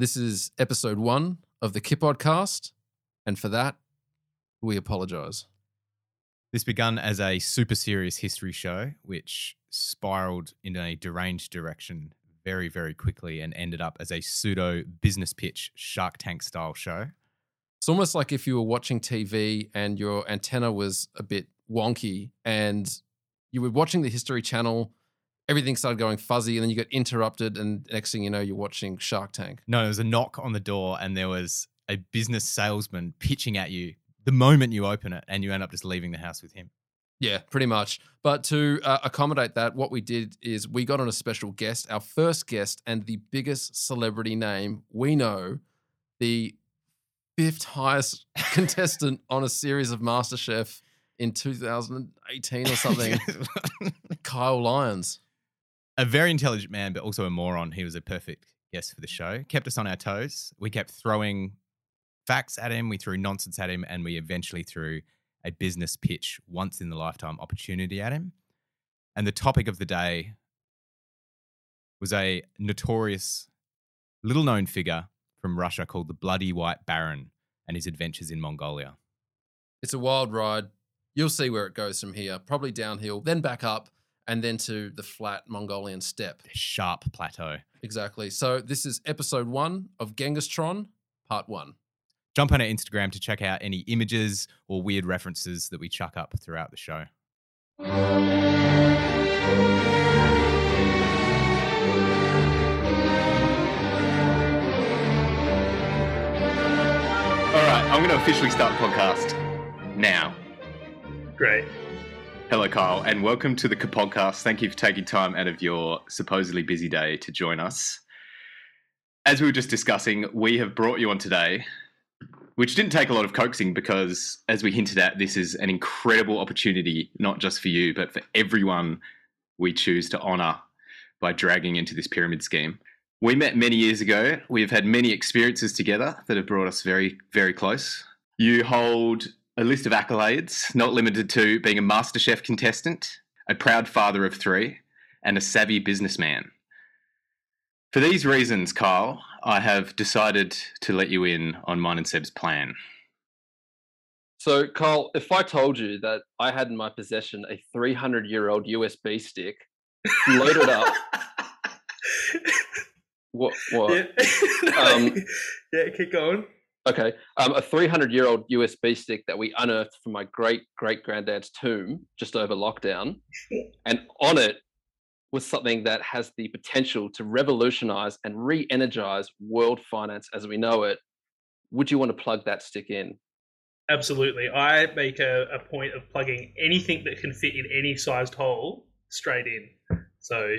This is episode one of the Kipodcast, and for that, we apologize. This begun as a super serious history show, which spiraled in a deranged direction very, very quickly and ended up as a pseudo business pitch Shark Tank style show. It's almost like if you were watching TV and your antenna was a bit wonky and you were watching the History Channel, everything started going fuzzy, and then you got interrupted, and next thing you know, you're watching Shark Tank. No, there was a knock on the door, and there was a business salesman pitching at you the moment you open it, and you end up just leaving the house with him. Yeah, pretty much. But to uh, accommodate that, what we did is we got on a special guest, our first guest, and the biggest celebrity name we know, the fifth highest contestant on a series of MasterChef in 2018 or something, Kyle Lyons. A very intelligent man, but also a moron. He was a perfect guest for the show. Kept us on our toes. We kept throwing facts at him. We threw nonsense at him, and we eventually threw a business pitch, once in the lifetime opportunity at him. And the topic of the day was a notorious, little known figure from Russia called the Bloody White Baron and his adventures in Mongolia. It's a wild ride. You'll see where it goes from here. Probably downhill, then back up, and then to the flat Mongolian steppe. Sharp plateau. Exactly. So this is episode one of Genghis Tron, part one. Jump on our Instagram to check out any images or weird references that we chuck up throughout the show. All right, I'm going to officially start the podcast now. Great. Hello, Kyle, and welcome to the podcast. Thank you for taking time out of your supposedly busy day to join us. As we were just discussing, we have brought you on today, which didn't take a lot of coaxing because, as we hinted at, this is an incredible opportunity, not just for you, but for everyone we choose to honour by dragging into this pyramid scheme. We met many years ago. We've had many experiences together that have brought us very, very close. You hold a list of accolades, not limited to being a MasterChef contestant, a proud father of three, and a savvy businessman. For these reasons, Kyle, I have decided to let you in on mine and Seb's plan. So, Kyle, if I told you that I had in my possession a 300 year old USB stick loaded up, what? what? Yeah. Um, yeah, keep going. Okay, um, a 300 year old USB stick that we unearthed from my great great granddad's tomb just over lockdown, and on it was something that has the potential to revolutionize and re energize world finance as we know it. Would you want to plug that stick in? Absolutely. I make a, a point of plugging anything that can fit in any sized hole straight in. So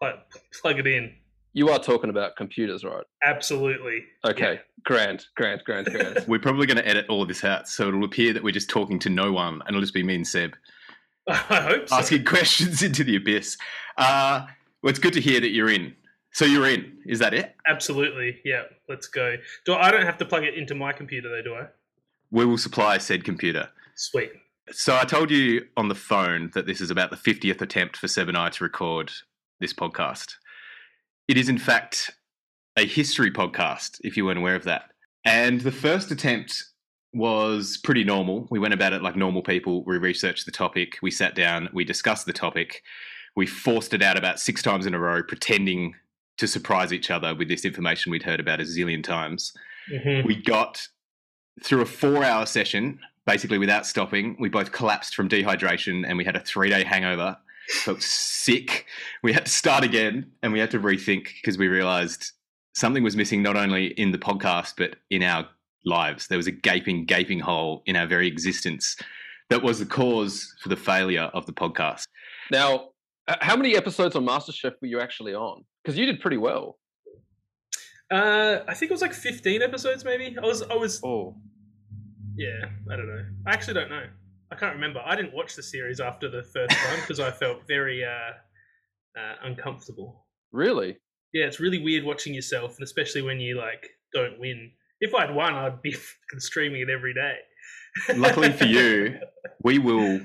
plug, plug it in. You are talking about computers, right? Absolutely. Okay, grand, grand, grand, grand. We're probably going to edit all of this out, so it'll appear that we're just talking to no one, and it'll just be me and Seb I hope so. asking questions into the abyss. Uh, well, it's good to hear that you're in. So you're in. Is that it? Absolutely. Yeah, let's go. Do I don't have to plug it into my computer though, do I? We will supply said computer. Sweet. So I told you on the phone that this is about the 50th attempt for Seb and I to record this podcast. It is, in fact, a history podcast, if you weren't aware of that. And the first attempt was pretty normal. We went about it like normal people. We researched the topic, we sat down, we discussed the topic, we forced it out about six times in a row, pretending to surprise each other with this information we'd heard about a zillion times. Mhm. We got through a four hour session, basically without stopping. We both collapsed from dehydration and we had a three day hangover. Felt sick. We had to start again and we had to rethink because we realized something was missing not only in the podcast, but in our lives. There was a gaping, gaping hole in our very existence that was the cause for the failure of the podcast. Now, how many episodes on MasterChef were you actually on? Because you did pretty well. Uh, I think it was like 15 episodes, maybe. I was, I was, Oh, yeah. I don't know. I actually don't know. I can't remember. I didn't watch the series after the first one because I felt very uh, uh, uncomfortable. really? Yeah, it's really weird watching yourself, and especially when you like don't win. If I'd won, I'd be streaming it every day. Luckily for you, we will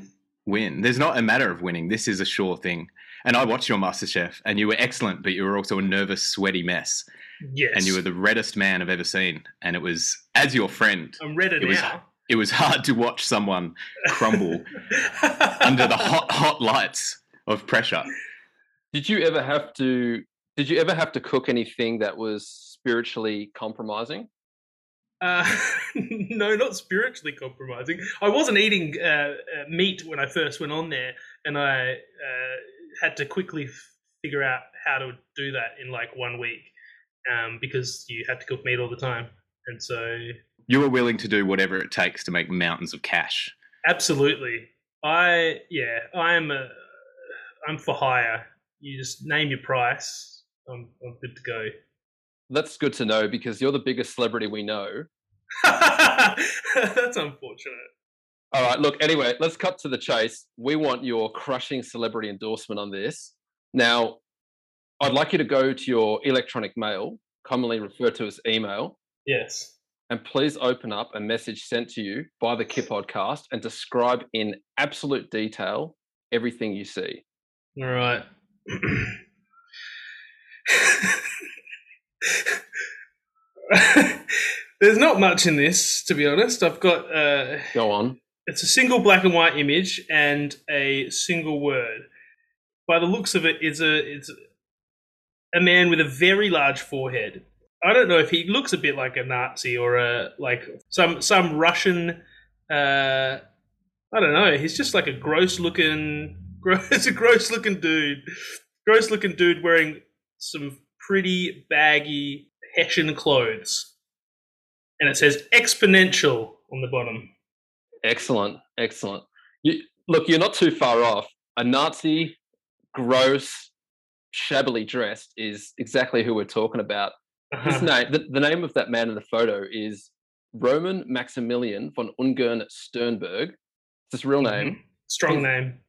win. There's not a matter of winning. This is a sure thing. And I watched your MasterChef, and you were excellent, but you were also a nervous, sweaty mess. Yes. and you were the reddest man I've ever seen. And it was as your friend, I'm redder it was- now. It was hard to watch someone crumble under the hot hot lights of pressure. Did you ever have to? Did you ever have to cook anything that was spiritually compromising? Uh, no, not spiritually compromising. I wasn't eating uh, uh, meat when I first went on there, and I uh, had to quickly f- figure out how to do that in like one week um, because you had to cook meat all the time. And so, You were willing to do whatever it takes to make mountains of cash. absolutely, I yeah, I'm a, I'm for hire. You just name your price. I'm I'm good to go. That's good to know because you're the biggest celebrity we know. That's unfortunate. All right, look, anyway, let's cut to the chase. We want your crushing celebrity endorsement on this. Now, I'd like you to go to your electronic mail, commonly referred to as email, Yes. And please open up a message sent to you by the Kip podcast and describe in absolute detail everything you see. All right. There's not much in this, to be honest. I've got uh, Go on. it's a single black and white image and a single word. By the looks of it, it's a it's a man with a very large forehead. I don't know if he looks a bit like a Nazi or a like some some Russian. Uh, I don't know. He's just like a gross looking, gross, a gross looking dude. Gross looking dude wearing some pretty baggy Hessian clothes, and it says exponential on the bottom. Excellent, excellent. You, look, you're not too far off. A Nazi, gross, shabbily dressed is exactly who we're talking about. His name, the, the name of that man in the photo is Roman Maximilian von Ungern Sternberg. It's his real name. Mhm. Strong He's- name.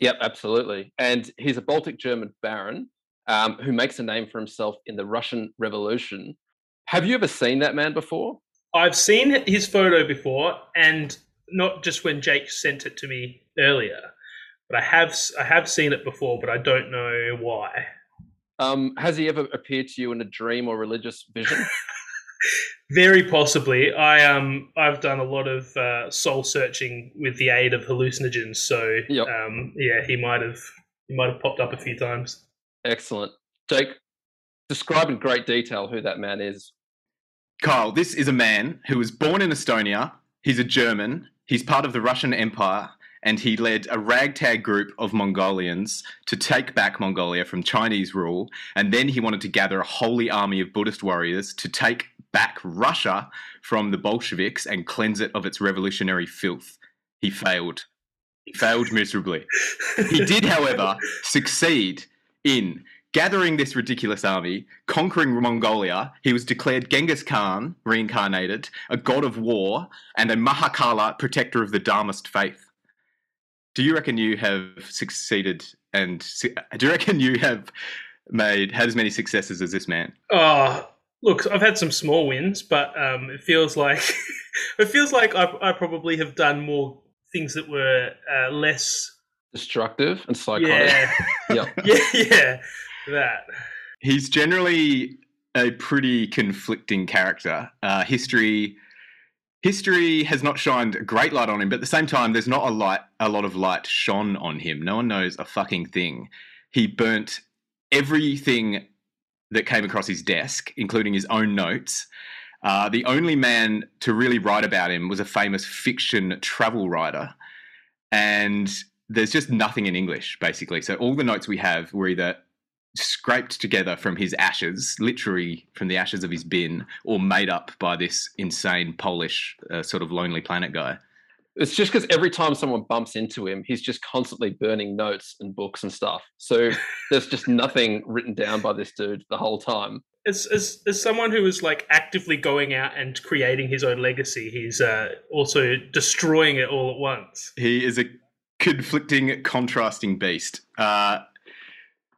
Yep, absolutely. And he's a Baltic German baron um, who makes a name for himself in the Russian Revolution. Have you ever seen that man before? I've seen his photo before, and not just when Jake sent it to me earlier, but I have I have seen it before, but I don't know why. Um, has he ever appeared to you in a dream or religious vision? Very possibly. I um I've done a lot of uh, soul searching with the aid of hallucinogens, so Yep. um yeah, he might have he might have popped up a few times. Excellent. Jake, describe in great detail who that man is. Kyle, this is a man who was born in Estonia. He's a German. He's part of the Russian Empire, and he led a ragtag group of Mongolians to take back Mongolia from Chinese rule. And then he wanted to gather a holy army of Buddhist warriors to take back Russia from the Bolsheviks and cleanse it of its revolutionary filth. He failed. He failed miserably. He did, however, succeed in gathering this ridiculous army, conquering Mongolia. He was declared Genghis Khan, reincarnated, a god of war, and a Mahakala, protector of the Dharmist faith. Do you reckon you have succeeded and do you reckon you have made had as many successes as this man? Oh, look, I've had some small wins, but um, it feels like it feels like I, I probably have done more things that were uh, less. Destructive and psychotic. Yeah, Yep. yeah, yeah, that. He's generally a pretty conflicting character. Uh, history history has not shined a great light on him, but at the same time, there's not a light a lot of light shone on him. No one knows a fucking thing. He burnt everything that came across his desk, including his own notes. Uh, the only man to really write about him was a famous fiction travel writer, and there's just nothing in English, basically. So all the notes we have were either scraped together from his ashes, literally from the ashes of his bin, or made up by this insane Polish uh, sort of Lonely Planet guy. It's just because every time someone bumps into him, he's just constantly burning notes and books and stuff. So there's just nothing written down by this dude the whole time. As, as as someone who is like actively going out and creating his own legacy, he's uh, also destroying it all at once. He is a conflicting, contrasting beast. Uh,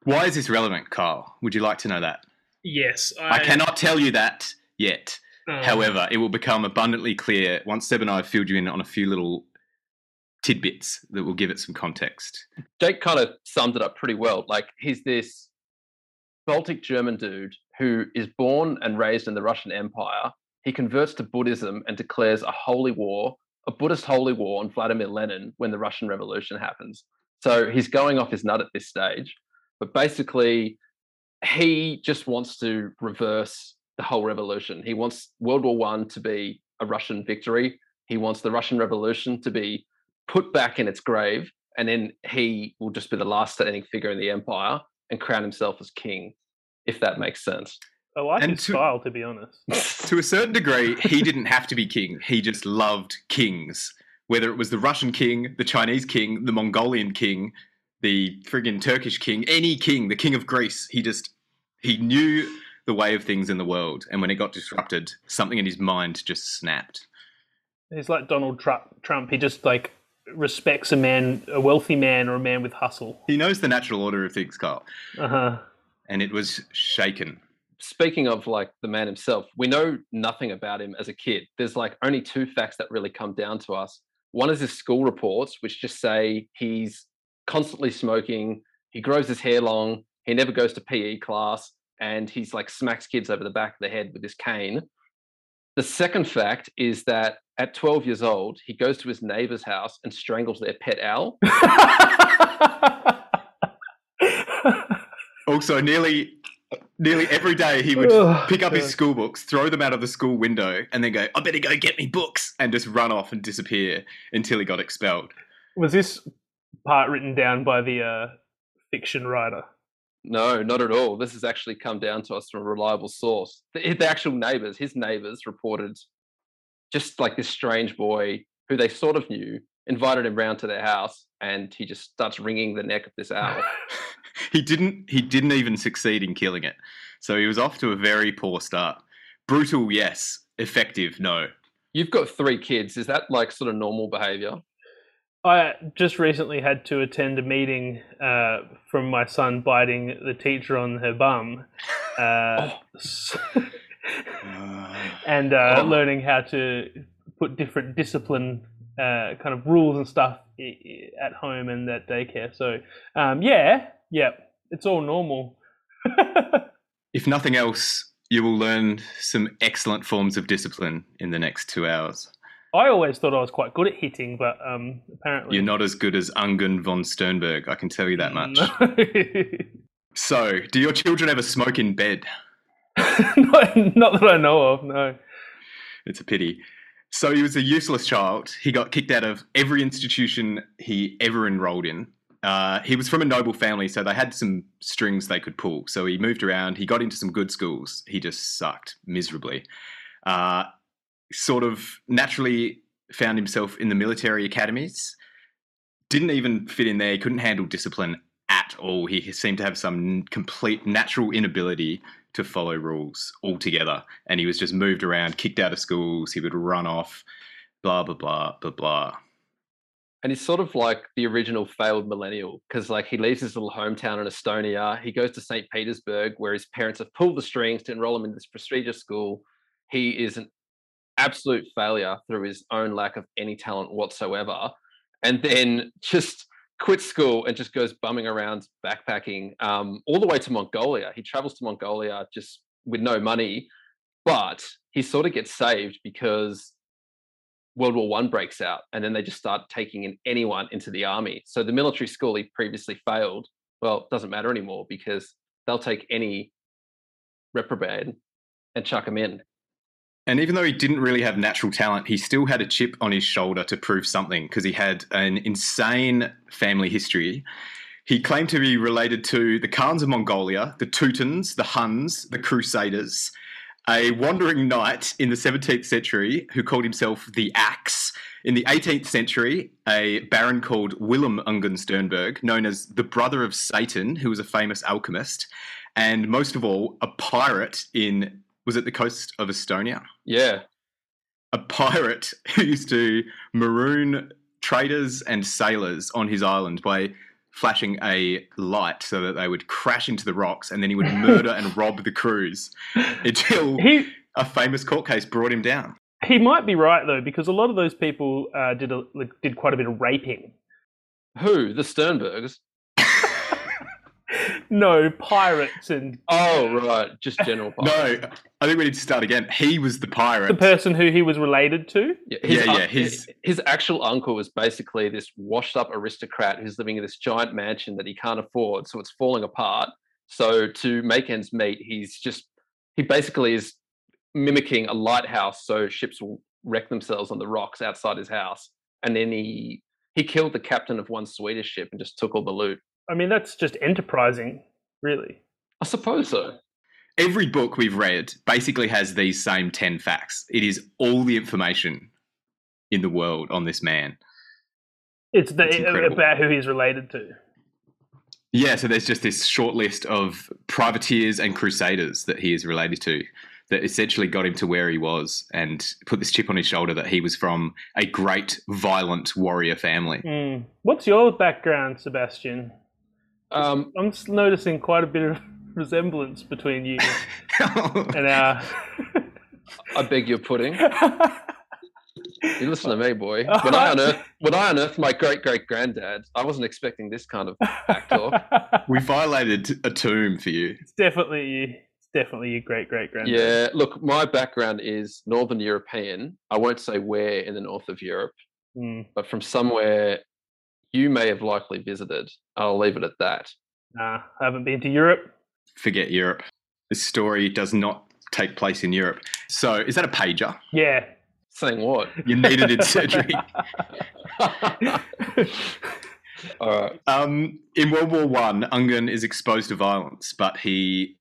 why is this relevant, Kyle? Would you like to know that? Yes, I, I cannot tell you that yet. um, However, it will become abundantly clear once Seb and I have filled you in on a few little tidbits that will give it some context. Jake kind of summed it up pretty well. Like he's this Baltic German dude who is born and raised in the Russian Empire. He converts to Buddhism and declares a holy war, a Buddhist holy war on Vladimir Lenin when the Russian Revolution happens. So he's going off his nut at this stage. But basically, he just wants to reverse the whole revolution. He wants World War One to be a Russian victory. He wants the Russian Revolution to be put back in its grave, and then he will just be the last standing figure in the empire and crown himself as king, if that makes sense. I like And his to- style, to be honest. to a certain degree, he didn't have to be king. He just loved kings. Whether it was the Russian king, the Chinese king, the Mongolian king, the friggin' Turkish king, any king, the king of Greece, he just he knew the way of things in the world. And when it got disrupted, something in his mind just snapped. He's like Donald Trump. Trump. He just like respects a man, a wealthy man, or a man with hustle. He knows the natural order of things, Carl. Uh huh. And it was shaken. Speaking of like the man himself, we know nothing about him as a kid. There's like only two facts that really come down to us. One is his school reports, which just say he's constantly smoking, he grows his hair long, he never goes to PE class, and he's like smacks kids over the back of the head with his cane. The second fact is that at 12 years old, he goes to his neighbor's house and strangles their pet owl. Also, nearly nearly every day he would oh, pick up his God. school books, throw them out of the school window, and then go, I better go get me books, and just run off and disappear until he got expelled. Was this part written down by the uh, fiction writer? No, not at all. This has actually come down to us from a reliable source. The, the actual neighbors, his neighbors, reported just like this strange boy who they sort of knew, invited him round to their house, and he just starts wringing the neck of this owl. He didn't he didn't even succeed in killing it. So he was off to a very poor start. Brutal, yes. Effective, no. You've got three kids. Is that like sort of normal behavior? I just recently had to attend a meeting uh, from my son biting the teacher on her bum, uh, s- and uh, Oh. learning how to put different discipline uh, kind of rules and stuff i- i- at home and at daycare. So, um, yeah, yeah, it's all normal. If nothing else, you will learn some excellent forms of discipline in the next two hours. I always thought I was quite good at hitting, but um, apparently You're not as good as Ungern von Sternberg, I can tell you that much. No. So, do your children ever smoke in bed? not, not that I know of. No. It's a pity. So he was a useless child. He got kicked out of every institution he ever enrolled in. Uh, he was from a noble family, so they had some strings they could pull. So he moved around. He got into some good schools. He just sucked miserably. Uh, sort of naturally found himself in the military academies. Didn't even fit in there. He couldn't handle discipline at all. He seemed to have some complete natural inability to follow rules altogether. And he was just moved around, kicked out of schools. He would run off, blah, blah, blah, blah, blah. And he's sort of like the original failed millennial because, like, he leaves his little hometown in Estonia. He goes to St. Petersburg, where his parents have pulled the strings to enroll him in this prestigious school. He is an absolute failure through his own lack of any talent whatsoever. And then just quits school and just goes bumming around backpacking um, all the way to Mongolia. He travels to Mongolia just with no money, but he sort of gets saved because World War One breaks out, and then they just start taking in anyone into the army. So the military school he previously failed, well, doesn't matter anymore because they'll take any reprobate and chuck him in. And even though he didn't really have natural talent, he still had a chip on his shoulder to prove something because he had an insane family history. He claimed to be related to the Khans of Mongolia, the Teutons, the Huns, the Crusaders, a wandering knight in the 17th century who called himself the Axe. In the 18th century, a baron called Willem Ungern Sternberg, known as the brother of Satan, who was a famous alchemist, and most of all, a pirate in was it the coast of Estonia? Yeah, A pirate who used to maroon traders and sailors on his island by flashing a light so that they would crash into the rocks and then he would murder and rob the crews until He a famous court case brought him down. he might be right though, because a lot of those people uh, did a, like, did quite a bit of raping. who the Sternbergs? No pirates and Oh right, just general. Pirate. No, I think we need to start again. He was the pirate. the person who he was related to. Yeah, Yeah, un- uh, yeah, his- his actual uncle was basically this washed-up aristocrat who's living in this giant mansion that he can't afford, so it's falling apart. So to make ends meet, he's just he basically is mimicking a lighthouse, so ships will wreck themselves on the rocks outside his house, and then he he killed the captain of one Swedish ship and just took all the loot. I mean, that's just enterprising, really. I suppose so. Every book we've read basically has these same 10 facts. It is all the information in the world on this man. It's the, It's about who he's related to. Yeah, so there's just this short list of privateers and crusaders that he is related to that essentially got him to where he was and put this chip on his shoulder that he was from a great, violent warrior family. Mm. What's your background, Sebastian? Um, I'm just noticing quite a bit of resemblance between you and our. I beg your pudding. You listen to me, boy. When I unearthed when I unearthed my great great granddad, I wasn't expecting this kind of back talk. we violated a tomb for you. it's definitely you. It's definitely your great great granddad. Yeah, look, my background is Northern European. I won't say where in the north of Europe, Mm. but from somewhere you may have likely visited. I'll leave it at that. Nah, I haven't been to Europe. Forget Europe. This story does not take place in Europe. So, is that a pager? Yeah. Saying what? You needed in surgery. All right. Um, in World War One, Ungern is exposed to violence, but he,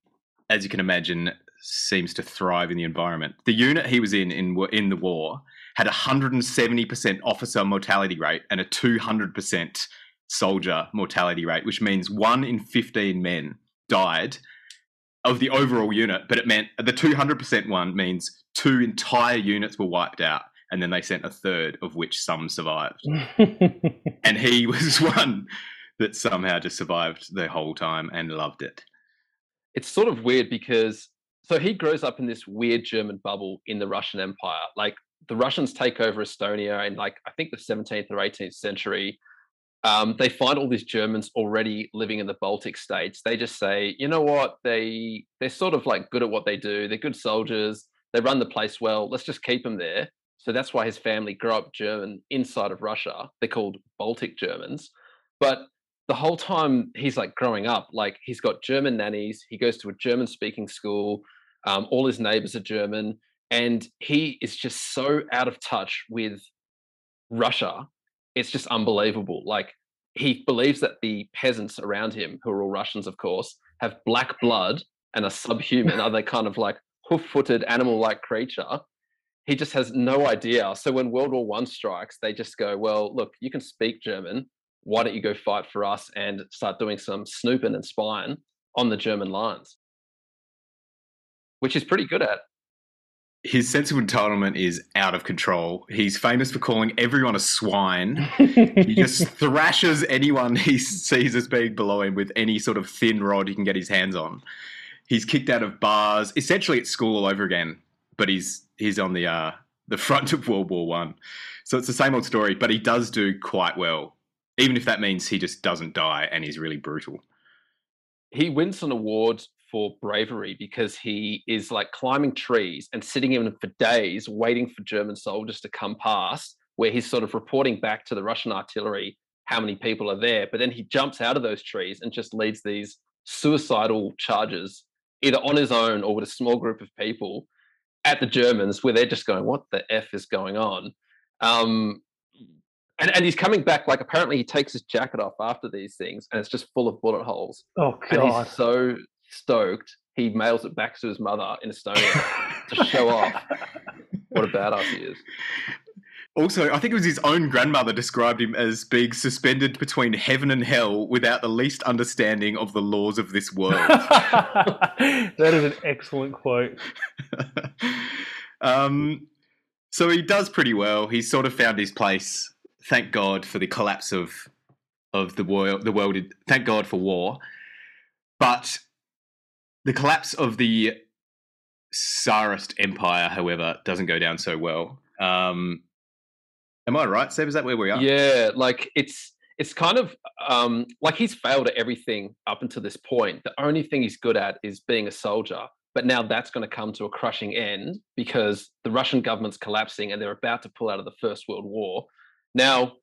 as you can imagine, seems to thrive in the environment. The unit he was in in, in the war had a 170% officer mortality rate and a 200% soldier mortality rate, which means one in 15 men died of the overall unit. But it meant the 200% one means two entire units were wiped out, and then they sent a third, of which some survived and he was one that somehow just survived the whole time and loved it. it's sort of weird because so he grows up in this weird German bubble in the Russian Empire. Like the Russians take over Estonia in like I think the 17th or 18th century. Um, they find all these Germans already living in the Baltic states. They just say, you know what, they they're sort of like good at what they do. They're good soldiers. They run the place well. Let's just keep them there. So that's why his family grew up German inside of Russia. They're called Baltic Germans. But the whole time he's like growing up, like he's got German nannies. He goes to a German speaking school. Um, all his neighbors are German. And he is just so out of touch with Russia. It's just unbelievable. Like he believes that the peasants around him, who are all Russians, of course, have black blood and are subhuman, are they kind of like hoof footed animal like creature? He just has no idea. So when World War One strikes, they just go, Well, look, you can speak German why don't you go fight for us and start doing some snooping and spying on the German lines? Which he's pretty good at. His sense of entitlement is out of control. He's famous for calling everyone a swine. He just thrashes anyone he sees as being below him with any sort of thin rod he can get his hands on. He's kicked out of bars, essentially at school all over again. But he's he's on the uh, the front of World War One, so it's the same old story. But he does do quite well, even if that means he just doesn't die and he's really brutal. He wins an award for bravery because he is like climbing trees and sitting in them for days waiting for German soldiers to come past, where he's sort of reporting back to the Russian artillery how many people are there. But then he jumps out of those trees and just leads these suicidal charges, either on his own or with a small group of people at the Germans, where they're just going, What the F is going on? Um, and, and he's coming back like apparently he takes his jacket off after these things and it's just full of bullet holes oh and god. he's so stoked he mails it back to his mother in estonia to show off what a badass he is Also, I think it was his own grandmother described him as being suspended between heaven and hell without the least understanding of the laws of this world. that is an excellent quote. um, so he does pretty well. He's sort of found his place. Thank God for the collapse of of the world. The world. Thank God for war. But the collapse of the Tsarist Empire, however, doesn't go down so well. Um, am I right, Seb? Is that where we are? yeah like it's it's kind of um, like he's failed at everything up until this point. The only thing he's good at is being a soldier. But now that's going to come to a crushing end because the Russian government's collapsing and they're about to pull out of the First World War. Now,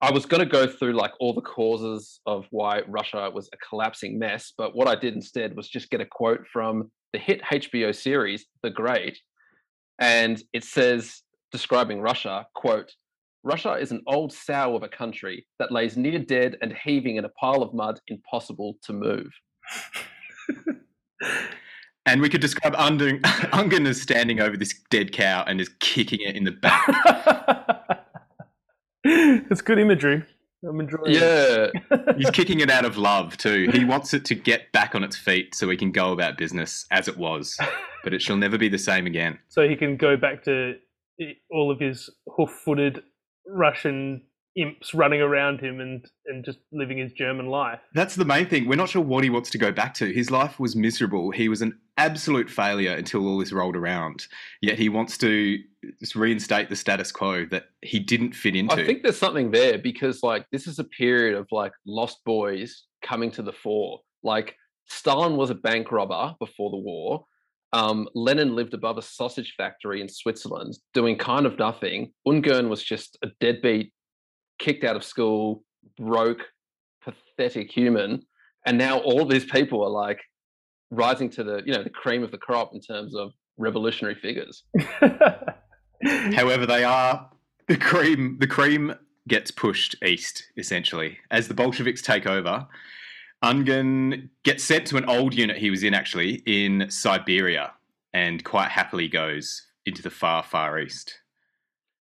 I was going to go through like all the causes of why Russia was a collapsing mess, but what I did instead was just get a quote from the hit HBO series The Great, and it says describing Russia, quote, Russia is an old sow of a country that lays near dead and heaving in a pile of mud impossible to move. And we could describe Ungern, as standing over this dead cow and is kicking it in the back. it's good imagery. I'm enjoying it. Yeah. He's kicking it out of love too. He wants it to get back on its feet so he can go about business as it was, but it shall never be the same again. So he can go back to all of his hoof-footed Russian imps running around him and, and just living his German life. That's the main thing. We're not sure what he wants to go back to. His life was miserable. He was an absolute failure until all this rolled around. Yet he wants to reinstate the status quo that he didn't fit into. I think there's something there because like this is a period of like lost boys coming to the fore. Like Stalin was a bank robber before the war. Um, Lenin lived above a sausage factory in Switzerland doing kind of nothing. Ungern was just a deadbeat, kicked out of school, broke, pathetic human. And now all these people are like rising to the, you know, the cream of the crop in terms of revolutionary figures. However, they are the cream. The cream gets pushed east essentially as the Bolsheviks take over. Ungern gets sent to an old unit he was in actually in Siberia, and quite happily goes into the far far east.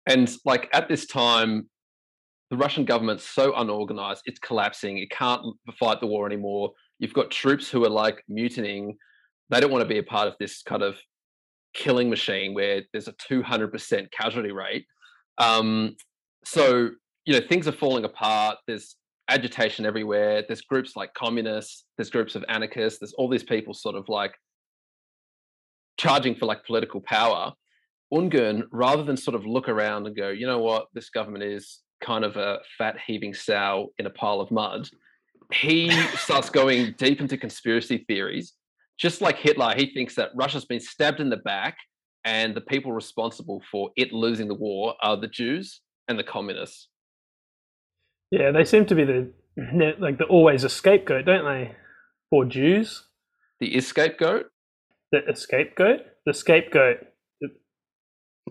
And like at this time, the Russian government's so unorganized, it's collapsing. It can't fight the war anymore. You've got troops who are like mutinying. They don't want to be a part of this kind of killing machine where there's a 200% casualty rate. Um, so, you know, things are falling apart. There's agitation everywhere. There's groups like communists, there's groups of anarchists, there's all these people sort of like charging for like political power. Ungern, rather than sort of look around and go, you know what, this government is kind of a fat heaving sow in a pile of mud, he starts going deep into conspiracy theories. Just like Hitler, he thinks that Russia's been stabbed in the back and the people responsible for it losing the war are the Jews and the communists. yeah, they seem to be the like the always a scapegoat, don't they? For Jews, The is scapegoat? the a scapegoat, the scapegoat,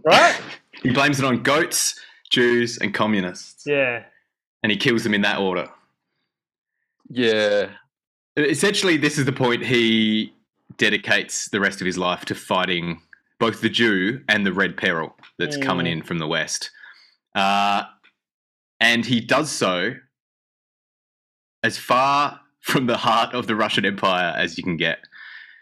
right? He blames it on goats, Jews, and communists, Yeah, and he kills them in that order. Yeah. Essentially, this is the point he dedicates the rest of his life to fighting both the Jew and the Red Peril that's coming Mm. in from the west. Uh, and he does so as far from the heart of the Russian Empire as you can get.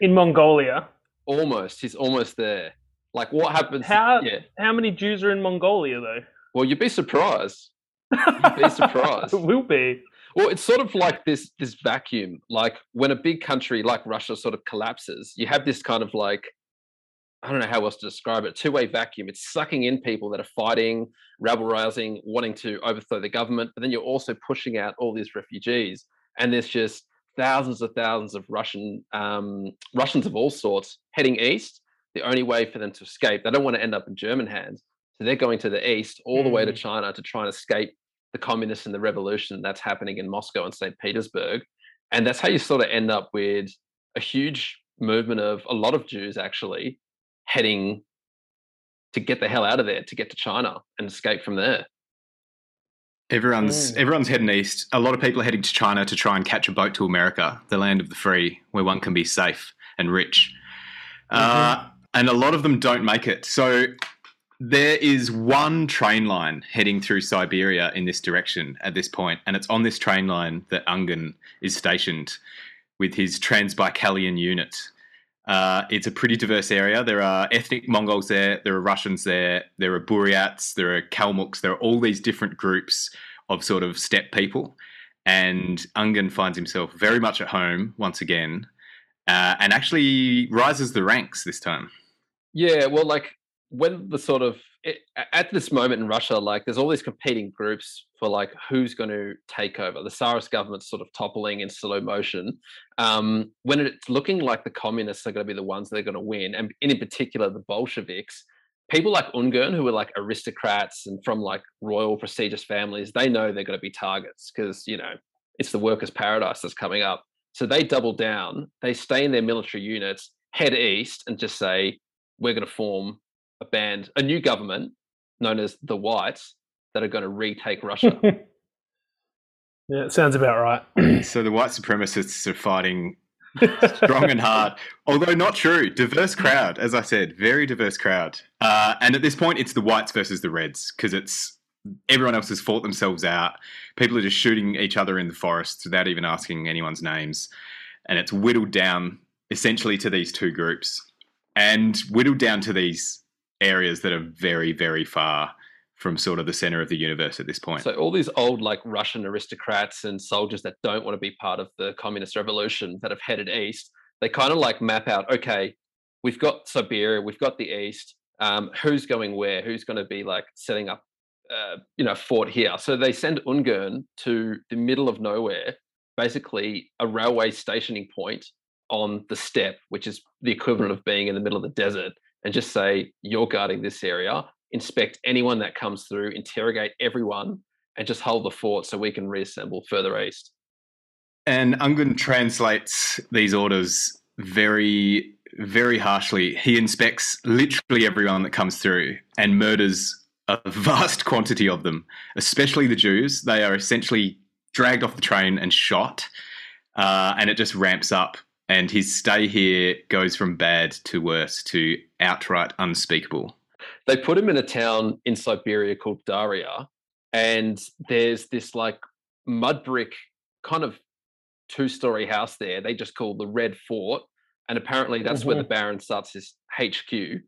in Mongolia. Almost. He's almost there. Like what happens? How Yeah. how many Jews are in Mongolia though? Well, you'd be surprised. You'd be surprised. it will be. Well, it's sort of like this this vacuum. Like when a big country like Russia sort of collapses, you have this kind of like I don't know how else to describe it. Two way vacuum. It's sucking in people that are fighting, rabble rousing, wanting to overthrow the government, but then you're also pushing out all these refugees, and there's just thousands of thousands of Russian um, Russians of all sorts heading east. The only way for them to escape, they don't want to end up in German hands, so they're going to the east, all the way to Mm. China to try and escape the communists and the revolution that's happening in Moscow and St. Petersburg. And that's how you sort of end up with a huge movement of a lot of Jews actually heading to get the hell out of there, to get to China and escape from there. Everyone's Mm. everyone's heading east. A lot of people are heading to China to try and catch a boat to America, the land of the free, where one can be safe and rich. Uh, and a lot of them don't make it. So there is one train line heading through Siberia in this direction at this point, and it's on this train line that Ungern is stationed with his Transbaikalian unit. Uh, it's a pretty diverse area. There are ethnic Mongols there, there are Russians there, there are Buryats, there are Kalmuks, there are all these different groups of sort of steppe people. And Ungern finds himself very much at home once again uh, and actually rises the ranks this time. Yeah, well, like when the sort of it, at this moment in Russia, like there's all these competing groups for like who's going to take over. The Tsarist government's sort of toppling in slow motion. Um, when it's looking like the communists are going to be the ones that are going to win, and in particular the Bolsheviks, people like Ungern, who are like aristocrats and from like royal prestigious families, they know they're going to be targets because you know it's the workers' paradise that's coming up. So they double down. They stay in their military units, head east, and just say, "We're going to form a band, a new government known as the Whites that are going to retake Russia." yeah, it sounds about right. so the white supremacists are fighting strong and hard, although not true. Diverse crowd, as I said, very diverse crowd. Uh, and at this point, it's the whites versus the reds because it's everyone else has fought themselves out. People are just shooting each other in the forests without even asking anyone's names, and it's whittled down essentially to these two groups, and whittled down to these areas that are very, very far from sort of the center of the universe at this point. So all these old like Russian aristocrats and soldiers that don't want to be part of the communist revolution that have headed east, they kind of like map out, okay, we've got Siberia, we've got the east. Um, who's going where? Who's going to be like setting up, uh, you know, fort here? So they send Ungern to the middle of nowhere, basically a railway stationing point on the steppe, which is the equivalent of being in the middle of the desert, and just say, you're guarding this area inspect anyone that comes through, interrogate everyone, and just hold the fort so we can reassemble further east. And Ungern translates these orders very, very harshly. He inspects literally everyone that comes through and murders a vast quantity of them, especially the Jews. They are essentially dragged off the train and shot, uh, and it just ramps up. And his stay here goes from bad to worse to outright unspeakable they put him in a town in Siberia called Dauria, and there's this like mud brick kind of two story house there. They just call the Red Fort, and apparently that's mm-hmm. where the mm-hmm. Baron starts his HQ.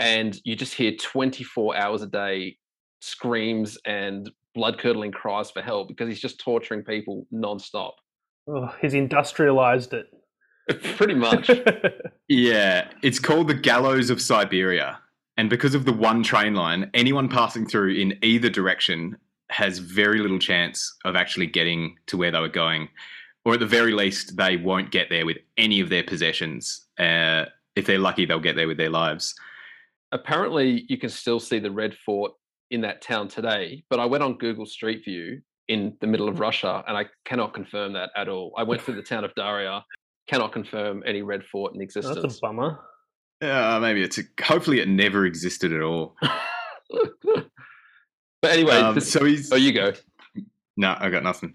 And you just hear 24 hours a day screams and blood curdling cries for help because he's just torturing people nonstop. Oh, he's industrialized it. Pretty much. yeah, it's called the Gallows of Siberia. And because of the one train line, anyone passing through in either direction has very little chance of actually getting to where they were going. Or at the very least, they won't get there with any of their possessions. Uh, if they're lucky, they'll get there with their lives. Apparently, you can still see the Red Fort in that town today. But I went on Google Street View in the middle of Russia, and I cannot confirm that at all. I went through the town of Dauria, cannot confirm any Red Fort in existence. That's a bummer. Uh, maybe it's a, hopefully it never existed at all. but anyway, um, this, so he's. Oh, you go. No, I got nothing.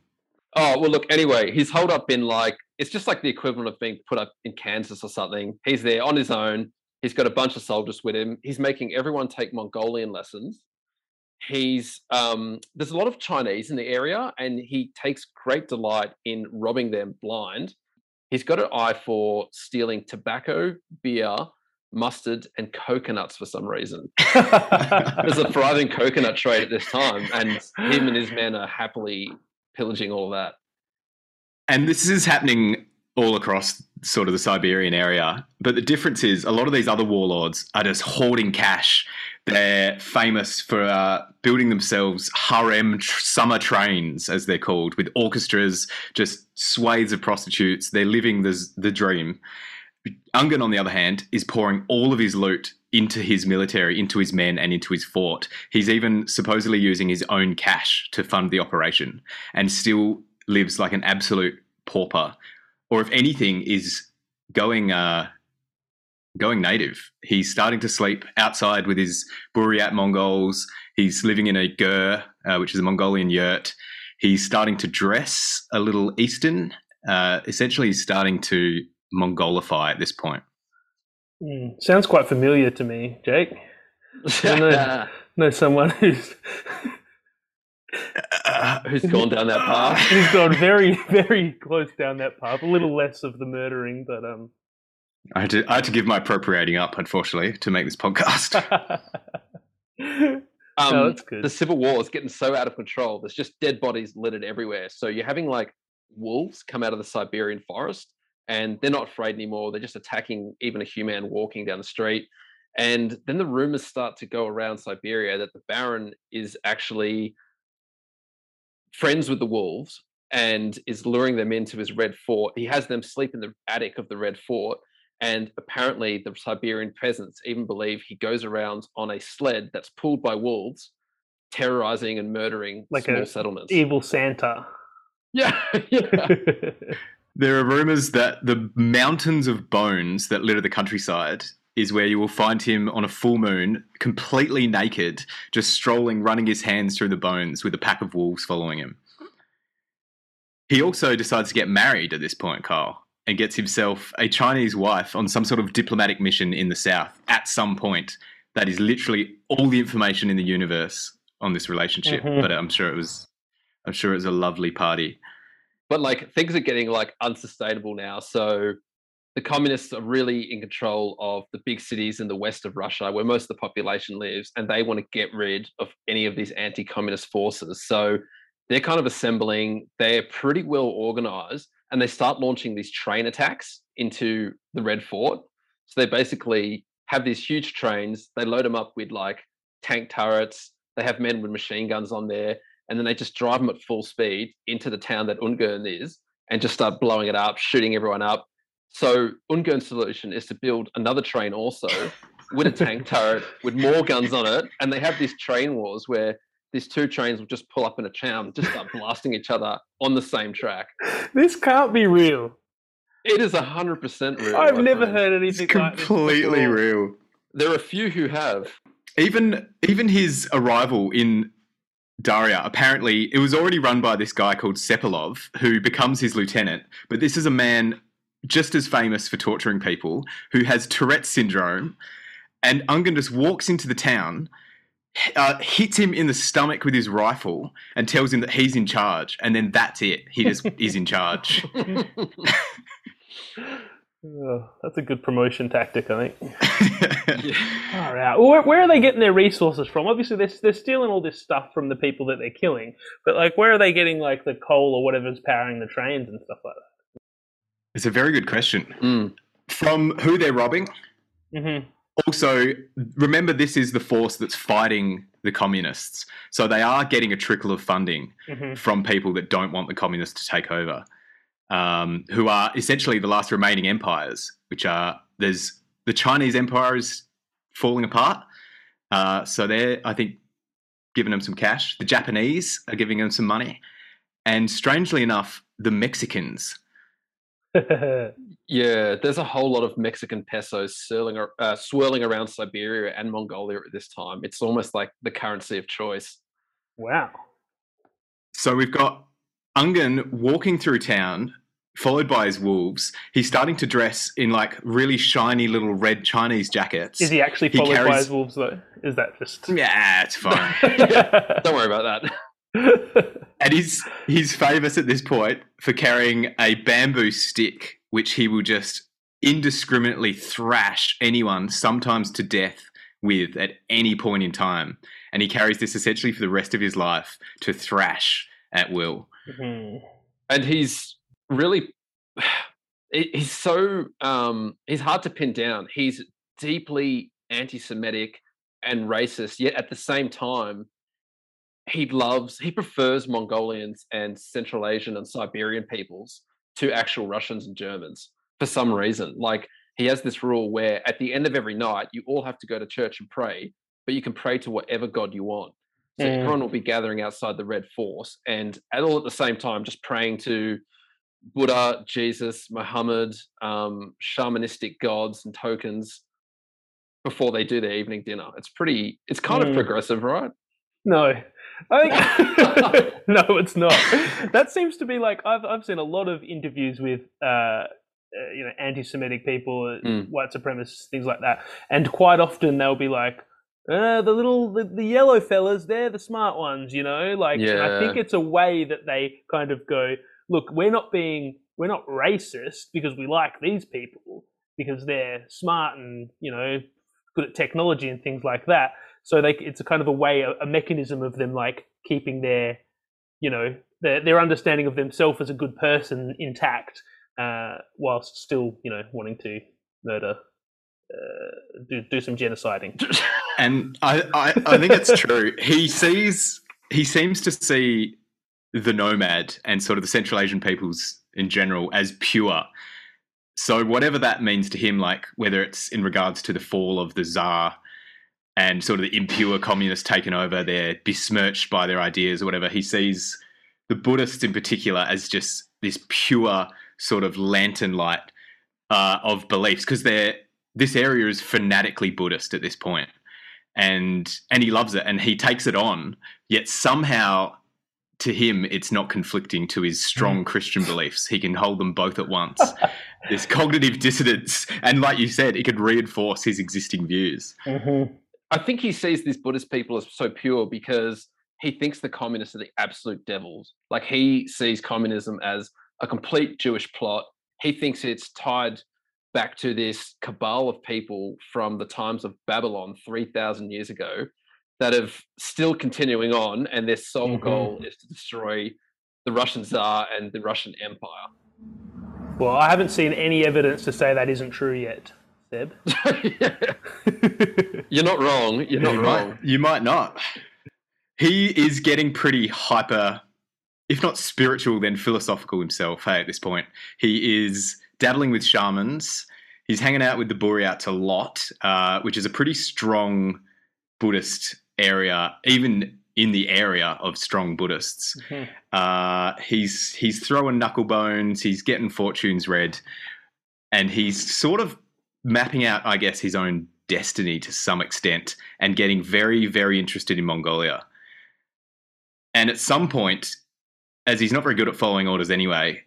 Oh well, look. Anyway, he's holed up in like it's just like the equivalent of being put up in Kansas or something. He's there on his own. He's got a bunch of soldiers with him. He's making everyone take Mongolian lessons. He's um, there's a lot of Chinese in the area, and he takes great delight in robbing them blind. He's got an eye for stealing tobacco, beer, mustard, and coconuts for some reason. There's a thriving coconut trade at this time, and him and his men are happily pillaging all of that. And this is happening all across sort of the Siberian area. But the difference is a lot of these other warlords are just hoarding cash. They're famous for uh, building themselves harem tr- summer trains, as they're called, with orchestras, just swathes of prostitutes. They're living the, the dream. Ungern, on the other hand, is pouring all of his loot into his military, into his men, and into his fort. He's even supposedly using his own cash to fund the operation and still lives like an absolute pauper. Or, if anything, is going uh, going native. He's starting to sleep outside with his Buryat Mongols. He's living in a ger, uh, which is a Mongolian yurt. He's starting to dress a little Eastern. Uh, essentially, he's starting to Mongolify at this point. Mm, sounds quite familiar to me, Jake. I know, know someone who's who's gone down that path. who's gone very, very close down that path. A little less of the murdering, but um. I had to I had to give my appropriating up, unfortunately, to make this podcast. um, no, that's good. The civil war is getting so out of control. There's just dead bodies littered everywhere. So you're having like wolves come out of the Siberian forest and they're not afraid anymore. They're just attacking even a human walking down the street. And then the rumors start to go around Siberia that the Baron is actually friends with the wolves and is luring them into his red fort. He has them sleep in the attic of the red fort. And apparently, the Siberian peasants even believe he goes around on a sled that's pulled by wolves, terrorizing and murdering Like small a settlements. Evil Santa. Yeah, yeah. There are rumors that the mountains of bones that litter the countryside is where you will find him on a full moon, completely naked, just strolling, running his hands through the bones with a pack of wolves following him. He also decides to get married at this point, Kyle, and gets himself a Chinese wife on some sort of diplomatic mission in the south at some point. That is literally all the information in the universe on this relationship. Mhm. But I'm sure it was, I'm sure it was a lovely party. but like things are getting like unsustainable now. So the communists are really in control of the big cities in the west of Russia, where most of the population lives, and they want to get rid of any of these anti-communist forces. So they're kind of assembling. They're pretty well organized, and they start launching these train attacks into the Red Fort. So they basically have these huge trains. They load them up with like tank turrets. They have men with machine guns on there, and then they just drive them at full speed into the town that Ungern is, and just start blowing it up, shooting everyone up. So Ungern's solution is to build another train also with a tank turret with more guns on it, and they have these train wars where these two trains will just pull up in a town, just start blasting each other on the same track. this can't be real. It is hundred percent real. I've my never friend. heard It's anything like this completely real. There are a few who have. even even his arrival in Dauria, apparently it was already run by this guy called Sepilov, who becomes his lieutenant. But this is a man just as famous for torturing people, who has Tourette's syndrome, and Ungern just walks into the town, uh, hits him in the stomach with his rifle, and tells him that he's in charge. And then that's it. He just is in charge. Oh, that's a good promotion tactic, I think. Yeah. All right. Well, where, where are they getting their resources from? Obviously, they're, they're stealing all this stuff from the people that they're killing. But like, where are they getting like the coal or whatever's powering the trains and stuff like that? it's a very good question. Mm. From who they're robbing. Mm-hmm. Also remember this is the force that's fighting the communists. So they are getting a trickle of funding Mm-hmm. from people that don't want the communists to take over um, who are essentially the last remaining empires which are there's the chinese empire is falling apart. Uh, so they're i think giving them some cash. The japanese are giving them some money. And strangely enough the mexicans Yeah, there's a whole lot of Mexican pesos swirling, uh, swirling around Siberia and Mongolia at this time. It's almost like the currency of choice. wow. So we've got Ungern walking through town, followed by his wolves. He's starting to dress in like really shiny little red Chinese jackets. Is he actually He followed by his wolves though? Is that just? Yeah, it's fine. Don't worry about that. and he's he's famous at this point for carrying a bamboo stick, which he will just indiscriminately thrash anyone, sometimes to death, with at any point in time. And he carries this essentially for the rest of his life to thrash at will. Mhm. and he's really, he's so um he's hard to pin down he's deeply anti-semitic and racist yet at the same time he loves he prefers mongolians and central asian and siberian peoples to actual russians and germans for some reason like he has this rule where at the end of every night you all have to go to church and pray but you can pray to whatever god you want so Mm. everyone will be gathering outside the Red Force and at all at the same time just praying to Buddha, Jesus, Muhammad, um, shamanistic gods and tokens before they do their evening dinner. It's pretty, it's kind Mm. of progressive, right? No, I think no, it's not. That seems to be like I've I've seen a lot of interviews with uh, uh you know anti-Semitic people, Mm. white supremacists, things like that, and quite often they'll be like. Uh, the little the, the yellow fellas they're the smart ones you know like and i think it's a way that they kind of go look we're not being we're not racist because we like these people because they're smart and you know good at technology and things like that so they it's a kind of a way a, a mechanism of them like keeping their you know their their understanding of themselves as a good person intact uh whilst still you know wanting to murder uh, do do some genociding. and I, I, I think it's true. He sees, he seems to see the nomad and sort of the Central Asian peoples in general as pure. So whatever that means to him, like whether it's in regards to the fall of the Tsar and sort of the impure communists taken over, they're besmirched by their ideas or whatever. He sees the Buddhists in particular as just this pure sort of lantern light uh, of beliefs because they're this area is fanatically Buddhist at this point, and and he loves it and he takes it on. Yet somehow, to him, it's not conflicting to his strong Christian beliefs. He can hold them both at once. this cognitive dissonance, and like you said, it could reinforce his existing views. Mm-hmm. I think he sees these Buddhist people as so pure because he thinks the communists are the absolute devils. Like he sees communism as a complete Jewish plot. He thinks it's tied back to this cabal of people from the times of Babylon 3,000 years ago that have still continuing on, and their sole Mhm. goal is to destroy the Russian Tsar and the Russian Empire. Well, I haven't seen any evidence to say that isn't true yet, Seb. You're not wrong. You're not you wrong. Might, you might not. He is getting pretty hyper, if not spiritual, then philosophical himself. Hey, at this point, he is dabbling with shamans. He's hanging out with the Buryats a lot, uh, which is a pretty strong Buddhist area, even in the area of strong Buddhists. Mhm. Uh, he's he's throwing knuckle bones. He's getting fortunes read, and he's sort of mapping out, I guess, his own destiny to some extent, and getting very, very interested in Mongolia. And at some point, as he's not very good at following orders anyway,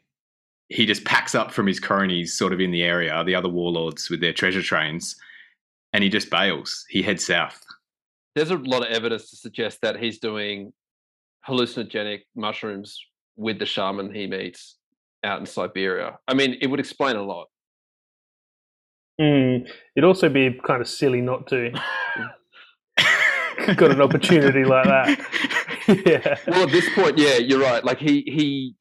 he just packs up from his cronies, sort of in the area, the other warlords with their treasure trains, and he just bails. He heads south. There's a lot of evidence to suggest that he's doing hallucinogenic mushrooms with the shaman he meets out in Siberia. I mean, it would explain a lot. Mm. It'd also be kind of silly not to. Got an opportunity like that. yeah. well, at this point, yeah, you're right. Like he he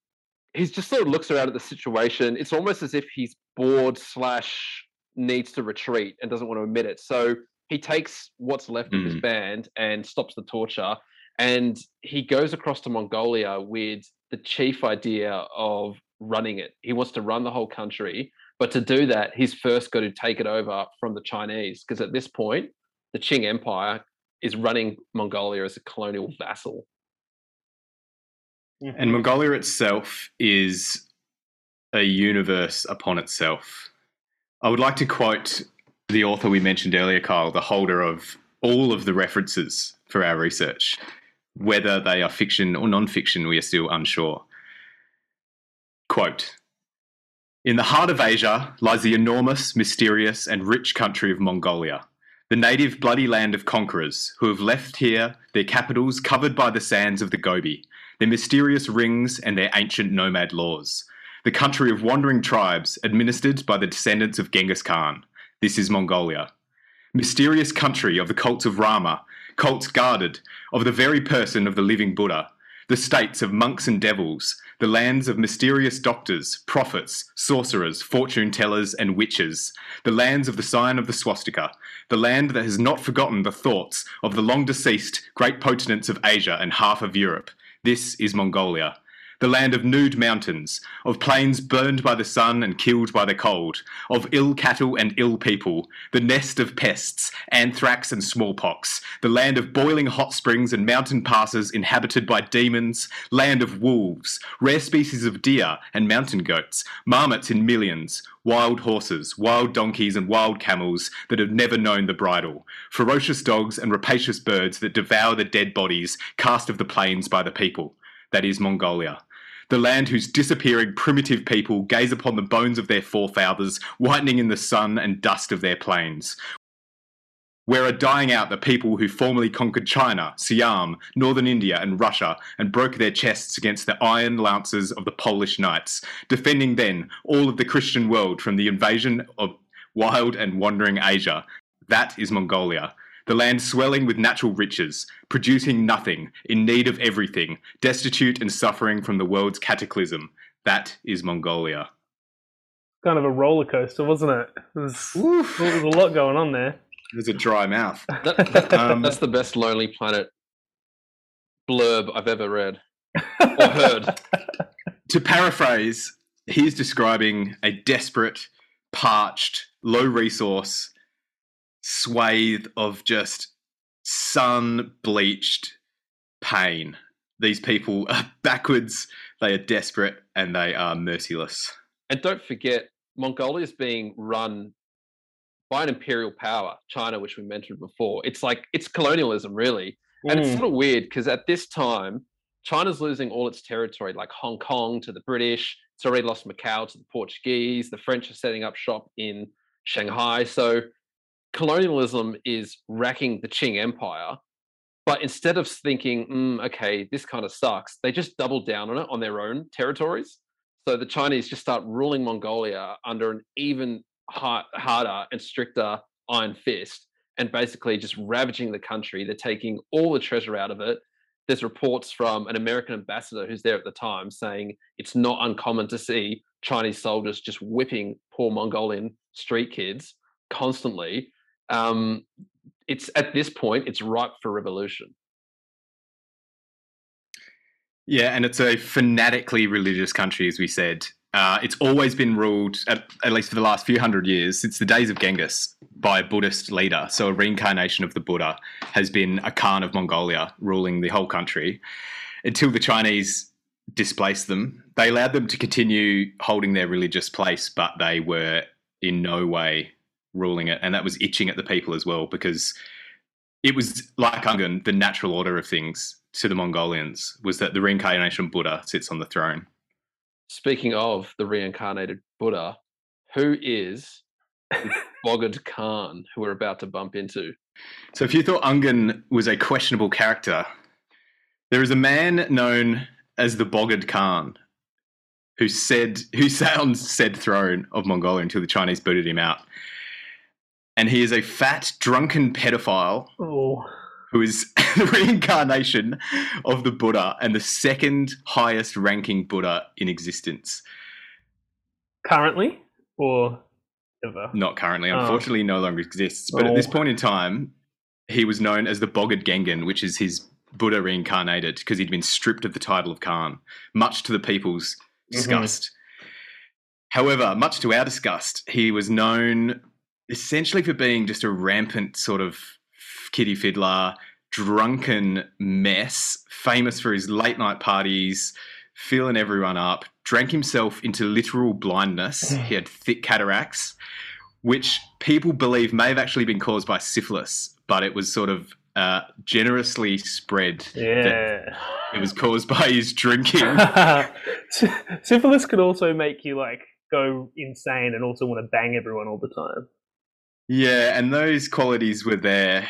he's just sort of looks around at the situation. It's almost as if he's bored slash needs to retreat and doesn't want to admit it. So he takes what's left of his Mm. band and stops the torture, and he goes across to Mongolia with the chief idea of running it. He wants to run the whole country, but to do that, he's first got to take it over from the Chinese because at this point, the Qing Empire is running Mongolia as a colonial vassal. Mm-hmm. And Mongolia itself is a universe upon itself. I would like to quote the author we mentioned earlier, Kyle, the holder of all of the references for our research. Whether they are fiction or non fiction, we are still unsure. Quote In the heart of Asia lies the enormous, mysterious, and rich country of Mongolia, the native bloody land of conquerors who have left here their capitals covered by the sands of the Gobi their mysterious rings, and their ancient nomad laws. The country of wandering tribes administered by the descendants of Genghis Khan. This is Mongolia. Mysterious country of the cults of Rama, cults guarded of the very person of the living Buddha, the states of monks and devils, the lands of mysterious doctors, prophets, sorcerers, fortune tellers, and witches, the lands of the sign of the swastika, the land that has not forgotten the thoughts of the long deceased great potentates of Asia and half of Europe. This is Mongolia. The land of nude mountains, of plains burned by the sun and killed by the cold, of ill cattle and ill people, the nest of pests, anthrax and smallpox, the land of boiling hot springs and mountain passes inhabited by demons, land of wolves, rare species of deer and mountain goats, marmots in millions, wild horses, wild donkeys, and wild camels that have never known the bridle, ferocious dogs and rapacious birds that devour the dead bodies cast of the plains by the people. That is Mongolia. The land whose disappearing primitive people gaze upon the bones of their forefathers whitening in the sun and dust of their plains. Where are dying out the people who formerly conquered China, Siam, northern India, and Russia and broke their chests against the iron lances of the Polish knights, defending then all of the Christian world from the invasion of wild and wandering Asia. That is Mongolia. The land swelling with natural riches, producing nothing, in need of everything, destitute and suffering from the world's cataclysm. That is Mongolia. kind of a roller coaster, wasn't it? There was, there was a lot going on there. There's a dry mouth. That, that- Um, that's the best Lonely Planet blurb I've ever read or heard. to paraphrase, he's describing a desperate, parched, low resource swathe of just sun bleached pain. These people are backwards, they are desperate, and they are merciless. And don't forget, Mongolia is being run by an imperial power, China, which we mentioned before. It's like it's colonialism, really. And it's Mm. sort of weird because at this time, China's losing all its territory, like Hong Kong to the British. It's already lost Macau to the Portuguese. The French are setting up shop in Shanghai. So colonialism is racking the Qing Empire. But instead of thinking, mm, okay, this kind of sucks, they just double down on it on their own territories. So the Chinese just start ruling Mongolia under an even har- harder and stricter iron fist and basically just ravaging the country. They're taking all the treasure out of it. There's reports from an American ambassador who's there at the time saying it's not uncommon to see Chinese soldiers just whipping poor Mongolian street kids constantly. Um, it's at this point, it's ripe for revolution. Yeah, and it's a fanatically religious country, as we said. Uh, it's always been ruled, at, at least for the last few hundred years, since the days of Genghis, by a Buddhist leader. So a reincarnation of the Buddha has been a Khan of Mongolia ruling the whole country until the Chinese displaced them. They allowed them to continue holding their religious place, but they were in no way ruling it. And that was itching at the people as well, because it was like Ungan, the natural order of things to the Mongolians was that the reincarnation Buddha sits on the throne. Speaking of the reincarnated Buddha, who is Bogd Khan, who we're about to bump into? So if you thought Ungern was a questionable character, there is a man known as the Bogd Khan who said who sat on said throne of Mongolia until the Chinese booted him out. And he is a fat, drunken pedophile Oh, who is the reincarnation of the Buddha and the second highest ranking Buddha in existence. currently or ever? Not currently, Oh. unfortunately, no longer exists. But at this Oh. point in time, he was known as the Bogd Gegeen, which is his Buddha reincarnated because he'd been stripped of the title of Khan, much to the people's mm-hmm. disgust. However, much to our disgust, he was known essentially for being just a rampant sort of kitty fiddler, drunken mess, famous for his late night parties, filling everyone up, drank himself into literal blindness. he had thick cataracts, which people believe may have actually been caused by syphilis, but it was sort of uh, generously spread Yeah. it was caused by his drinking. Syphilis could also make you like go insane and also want to bang everyone all the time. Yeah, and those qualities were there.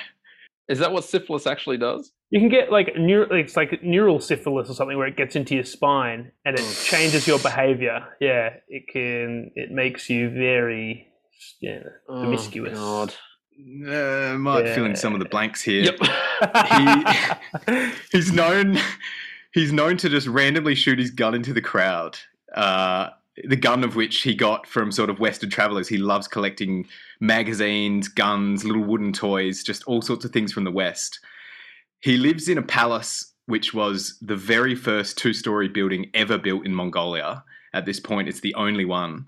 Is that what syphilis actually does? You can get like neur- it's like neural syphilis or something where it gets into your spine and it Mm. changes your behavior. Yeah, it can. It makes you very yeah promiscuous. Oh, God. Uh, might fill in some of the blanks here. Yep. He- he's known he's known to just randomly shoot his gun into the crowd. Uh, the gun of which he got from sort of Western travelers. He loves collecting magazines, guns, little wooden toys, just all sorts of things from the West. He lives in a palace which was the very first two story building ever built in Mongolia. At this point, it's the only one.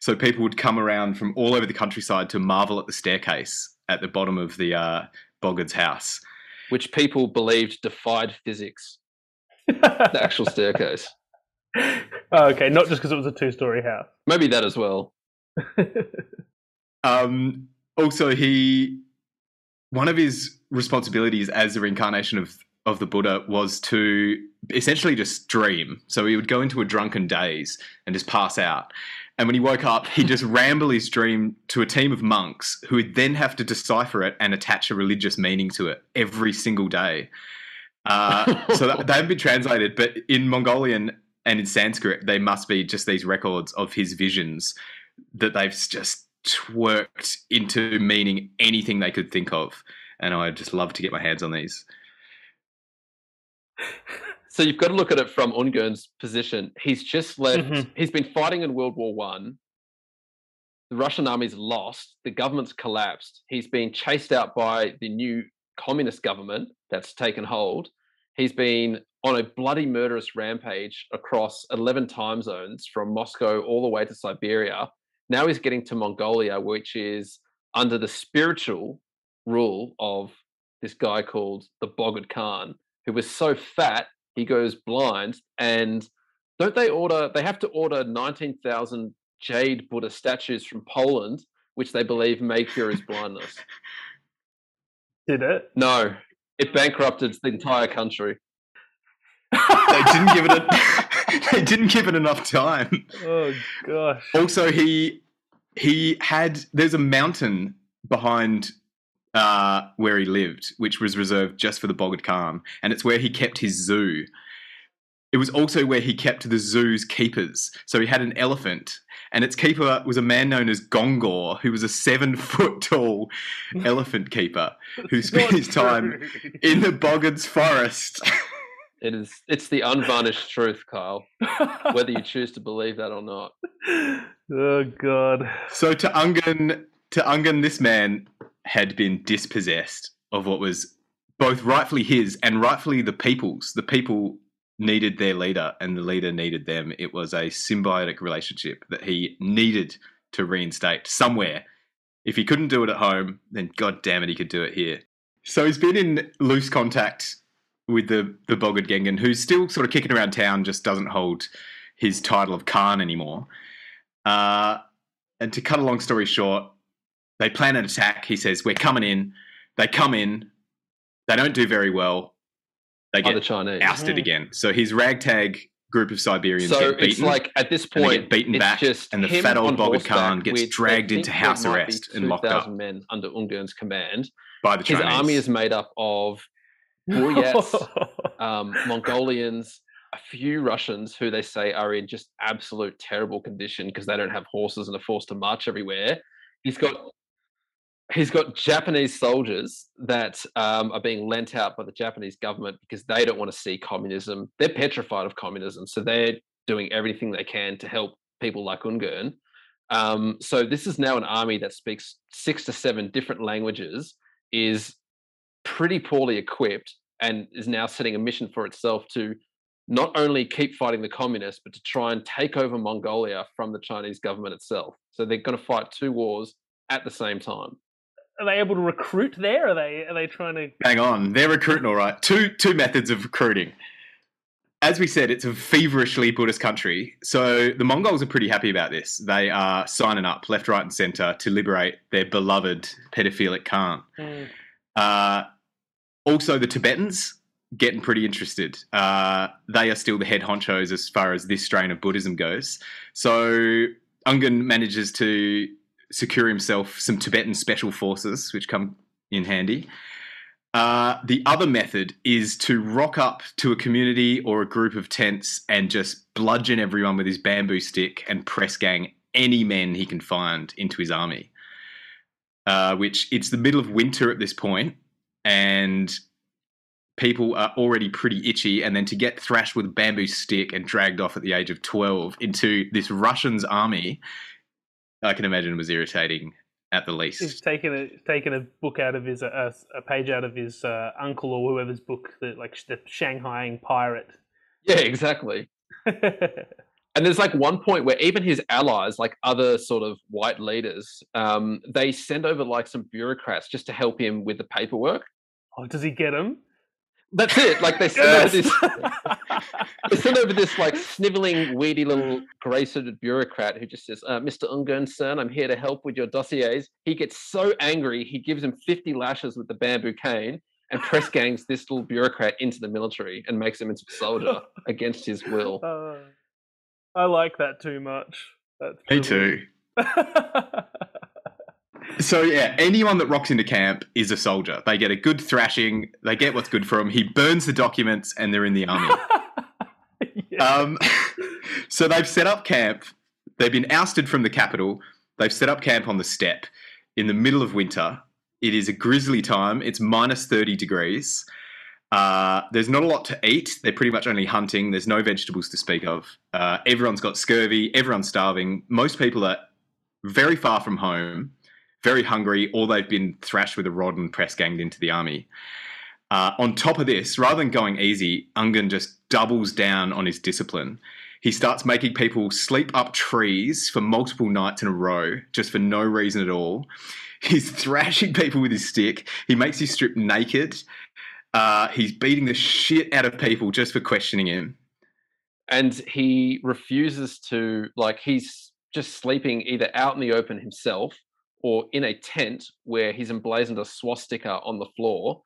So people would come around from all over the countryside to marvel at the staircase at the bottom of the uh, Bogd's house. Which people believed defied physics. The actual staircase. oh, okay, not just because it was a two-story house. Maybe that as well. Um, also, he one of his responsibilities as the reincarnation of of the Buddha was to essentially just dream. So he would go into a drunken daze and just pass out. And when he woke up, he'd just ramble his dream to a team of monks who would then have to decipher it and attach a religious meaning to it every single day. Uh, so that, they haven't been translated, but in Mongolian and in Sanskrit, they must be just these records of his visions that they've just twerked into meaning anything they could think of. And I'd just love to get my hands on these. So you've got to look at it from Ungern's position. He's just left. Mhm. He's been fighting in World War One. the Russian army's lost, the government's collapsed. He's been chased out by the new communist government that's taken hold. He's been on a bloody murderous rampage across 11 time zones from Moscow all the way to Siberia. Now he's getting to Mongolia, which is under the spiritual rule of this guy called the Bogd Khan, who was so fat he goes blind. And don't they order? They have to order 19,000 jade Buddha statues from Poland, which they believe may cure his blindness. Did it? No, it bankrupted the entire country. they didn't give it. A, they didn't give it enough time. Oh gosh. Also, he he had. There's a mountain behind uh, where he lived, which was reserved just for the Bogd Khan, and it's where he kept his zoo. It was also where he kept the zoo's keepers. So he had an elephant, and its keeper was a man known as Gongor, who was a seven foot tall elephant keeper who spent his time in the Bogd's forest. It is. It's the unvarnished truth, Kyle. Whether you choose to believe that or not. oh god. So to Ungern, to Ungern, this man had been dispossessed of what was both rightfully his and rightfully the people's. The people needed their leader and the leader needed them. It was a symbiotic relationship that he needed to reinstate somewhere. If he couldn't do it at home, then god damn it, he could do it here. So he's been in loose contact with the the Bogd Gegeen, who's still sort of kicking around town, just doesn't hold his title of Khan anymore. Uh, and to cut a long story short, they plan an attack. He says, "We're coming in." They come in. They don't do very well. They By get the Chinese. ousted Mhm. again. So his ragtag group of Siberians So get beaten. it's like at this and they point, get beaten it's back, just and the fat old on Bogd Khan gets with, dragged into house arrest and locked up 2,000 men under Ungern's command. by the Chinese. His Chinese. army is made up of Buryats, um, Mongolians, a few Russians who they say are in just absolute terrible condition because they don't have horses and are forced to march everywhere. He's got he's got Japanese soldiers that um, are being lent out by the Japanese government because they don't want to see communism. They're petrified of communism, so they're doing everything they can to help people like Ungern. Um, so this is now an army that speaks six to seven different languages, is pretty poorly equipped, and is now setting a mission for itself to not only keep fighting the communists, but to try and take over Mongolia from the Chinese government itself. So they're going to fight two wars at the same time. Are they able to recruit there? Are they are they trying to Hang on, they're recruiting all right. Two two methods of recruiting. As we said, it's a feverishly Buddhist country, so the Mongols are pretty happy about this. They are signing up left, right, and centre to liberate their beloved pedophilic Khan. Mm. Uh, also, the Tibetans getting pretty interested. Uh, they are still the head honchos as far as this strain of Buddhism goes. So Ungern manages to secure himself some Tibetan special forces, which come in handy. Uh, the other method is to rock up to a community or a group of tents and just bludgeon everyone with his bamboo stick and press gang any men he can find into his army. Uh, which it's the middle of winter at this point, and people are already pretty itchy. And then to get thrashed with a bamboo stick and dragged off at the age of 12 into this Russian's army, I can imagine was irritating at the least. He's taken a taken a book out of his uh, a page out of his uh, uncle or whoever's book, the like the Shanghaiing pirate. Yeah, exactly. And there's like one point where even his allies, like other sort of white leaders, um, they send over like some bureaucrats just to help him with the paperwork. oh, does he get him? That's it. Like they send over this, they send over this like sniveling, weedy little grey-suited bureaucrat who just says, uh, "Mr. Ungern, son, I'm here to help with your dossiers." He gets so angry, he gives him 50 lashes with the bamboo cane and press gangs this little bureaucrat into the military and makes him into a soldier against his will. Uh, I like that too much. That's Me brilliant. too. So yeah, anyone that rocks into camp is a soldier. They get a good thrashing. They get what's good for them. He burns the documents, and they're in the army. yeah. Um, so they've set up camp. They've been ousted from the capital. They've set up camp on the steppe in the middle of winter. It is a grisly time. It's minus 30 degrees. Uh, there's not a lot to eat. They're pretty much only hunting. There's no vegetables to speak of. Uh, everyone's got scurvy. Everyone's starving. Most people are very far from home, very hungry, or they've been thrashed with a rod and press ganged into the army. Uh, on top of this, rather than going easy, Ungern just doubles down on his discipline. He starts making people sleep up trees for multiple nights in a row, just for no reason at all. He's thrashing people with his stick. He makes you strip naked. Uh, he's beating the shit out of people just for questioning him. and he refuses to like he's just sleeping either out in the open himself or in a tent where he's emblazoned a swastika on the floor.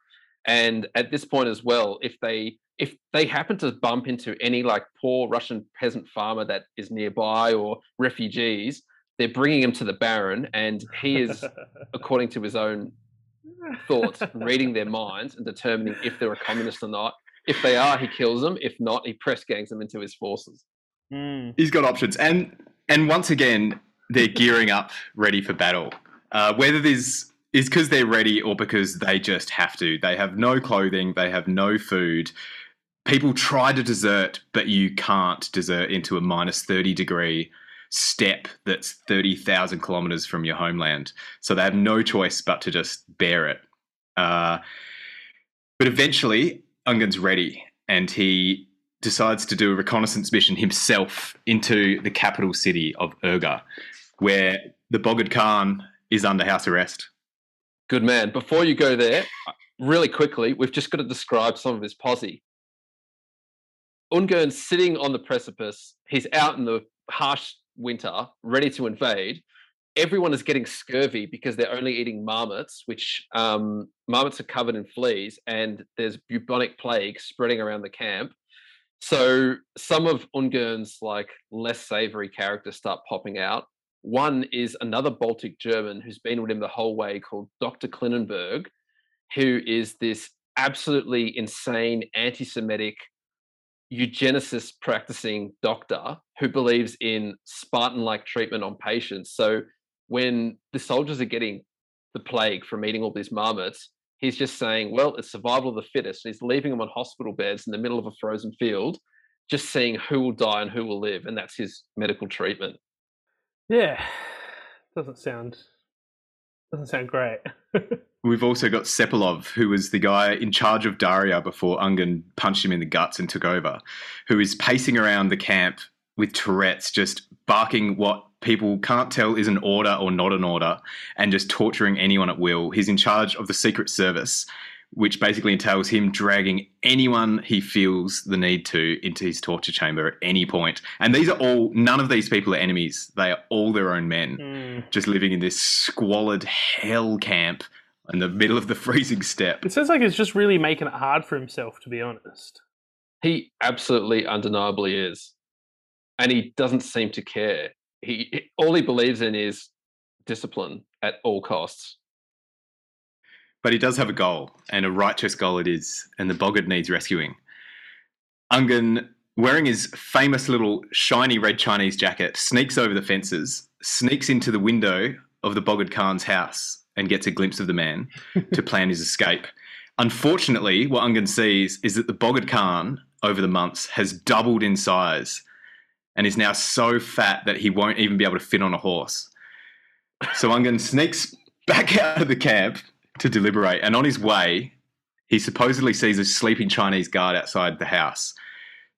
And at this point as well if they if they happen to bump into any like poor russian peasant farmer that is nearby or refugees they're bringing him to the baron and he is according to his own thoughts reading their minds and determining if they're a communist or not. If they are he kills them. If not he press gangs them into his forces. Mm. He's got options, and and once again, they're gearing up, ready for battle. Uh, whether this is because they're ready or because they just have to. They have no clothing, they have no food. People try to desert, but you can't desert into a minus thirty degree steppe that's thirty thousand kilometers from your homeland. So they have no choice but to just bear it. Uh, but eventually, Ungern's ready, and he decides to do a reconnaissance mission himself into the capital city of Urga, where the Bogd Khan is under house arrest. Good man. Before you go there, really quickly, we've just got to describe some of his posse. Ungern's sitting on the precipice. He's out in the harsh winter, ready to invade. Everyone is getting scurvy because they're only eating marmots, which um, marmots are covered in fleas, and there's bubonic plague spreading around the camp. So some of Ungern's like less savory characters start popping out. One is another Baltic German who's been with him the whole way called Dr. Klingenberg, who is this absolutely insane anti Semitic eugenicist practicing doctor who believes in Spartan like treatment on patients. So when the soldiers are getting the plague from eating all these marmots, he's just saying, well, it's survival of the fittest. And he's leaving them on hospital beds in the middle of a frozen field, just seeing who will die and who will live. And that's his medical treatment. Yeah, doesn't sound doesn't sound great. We've also got Sepilov, who was the guy in charge of Dauria before Ungern punched him in the guts and took over, who is pacing around the camp with Tourette's, just barking what people can't tell is an order or not an order, and just torturing anyone at will. He's in charge of the Secret Service, which basically entails him dragging anyone he feels the need to into his torture chamber at any point. And these are all, none of these people are enemies. They are all their own men, Mm. just living in this squalid hell camp in the middle of the freezing steppe. It sounds like he's just really making it hard for himself, to be honest. He absolutely undeniably is. And he doesn't seem to care. He he- all he believes in is discipline at all costs. But he does have a goal, and a righteous goal it is, and the Bogd needs rescuing. Ungern, wearing his famous little shiny red Chinese jacket, sneaks over the fences, sneaks into the window of the Bogd Khan's house, and gets a glimpse of the man to plan his escape. Unfortunately, what Ungern sees is that the Bogd Khan, over the months, has doubled in size and is now so fat that he won't even be able to fit on a horse. So Ungern sneaks back out of the camp to deliberate, and on his way, he supposedly sees a sleeping Chinese guard outside the house,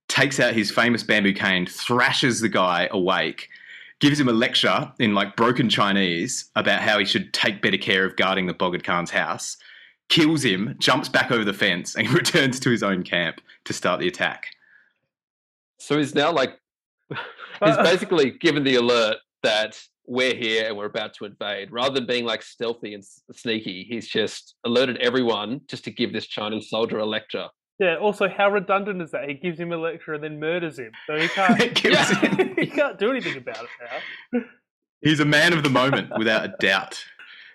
takes out his famous bamboo cane, thrashes the guy awake, gives him a lecture in like broken Chinese about how he should take better care of guarding the Bogd Khan's house, kills him, jumps back over the fence, and returns to his own camp to start the attack. So he's now like he's Uh, basically given the alert that we're here and we're about to invade. Rather than being like stealthy and sneaky, he's just alerted everyone just to give this Chinese soldier a lecture. Yeah. Also, how redundant is that? He gives him a lecture and then murders him, so he can't. Him. he can't do anything about it now. He's a man of the moment, without a doubt.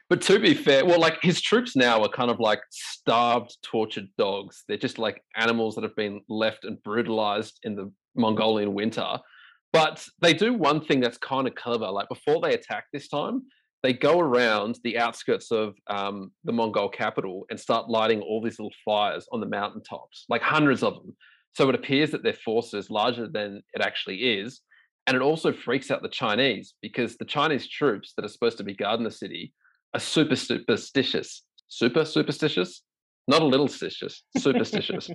But to be fair, well, like his troops now are kind of like starved, tortured dogs. They're just like animals that have been left and brutalized in the Mongolian winter. But they do one thing that's kind of clever. Like before they attack this time, they go around the outskirts of um, the Mongol capital and start lighting all these little fires on the mountaintops, like hundreds of them. So it appears that their force is larger than it actually is. And it also freaks out the Chinese because the Chinese troops that are supposed to be guarding the city are super superstitious. Super superstitious? Not a little stitious, superstitious.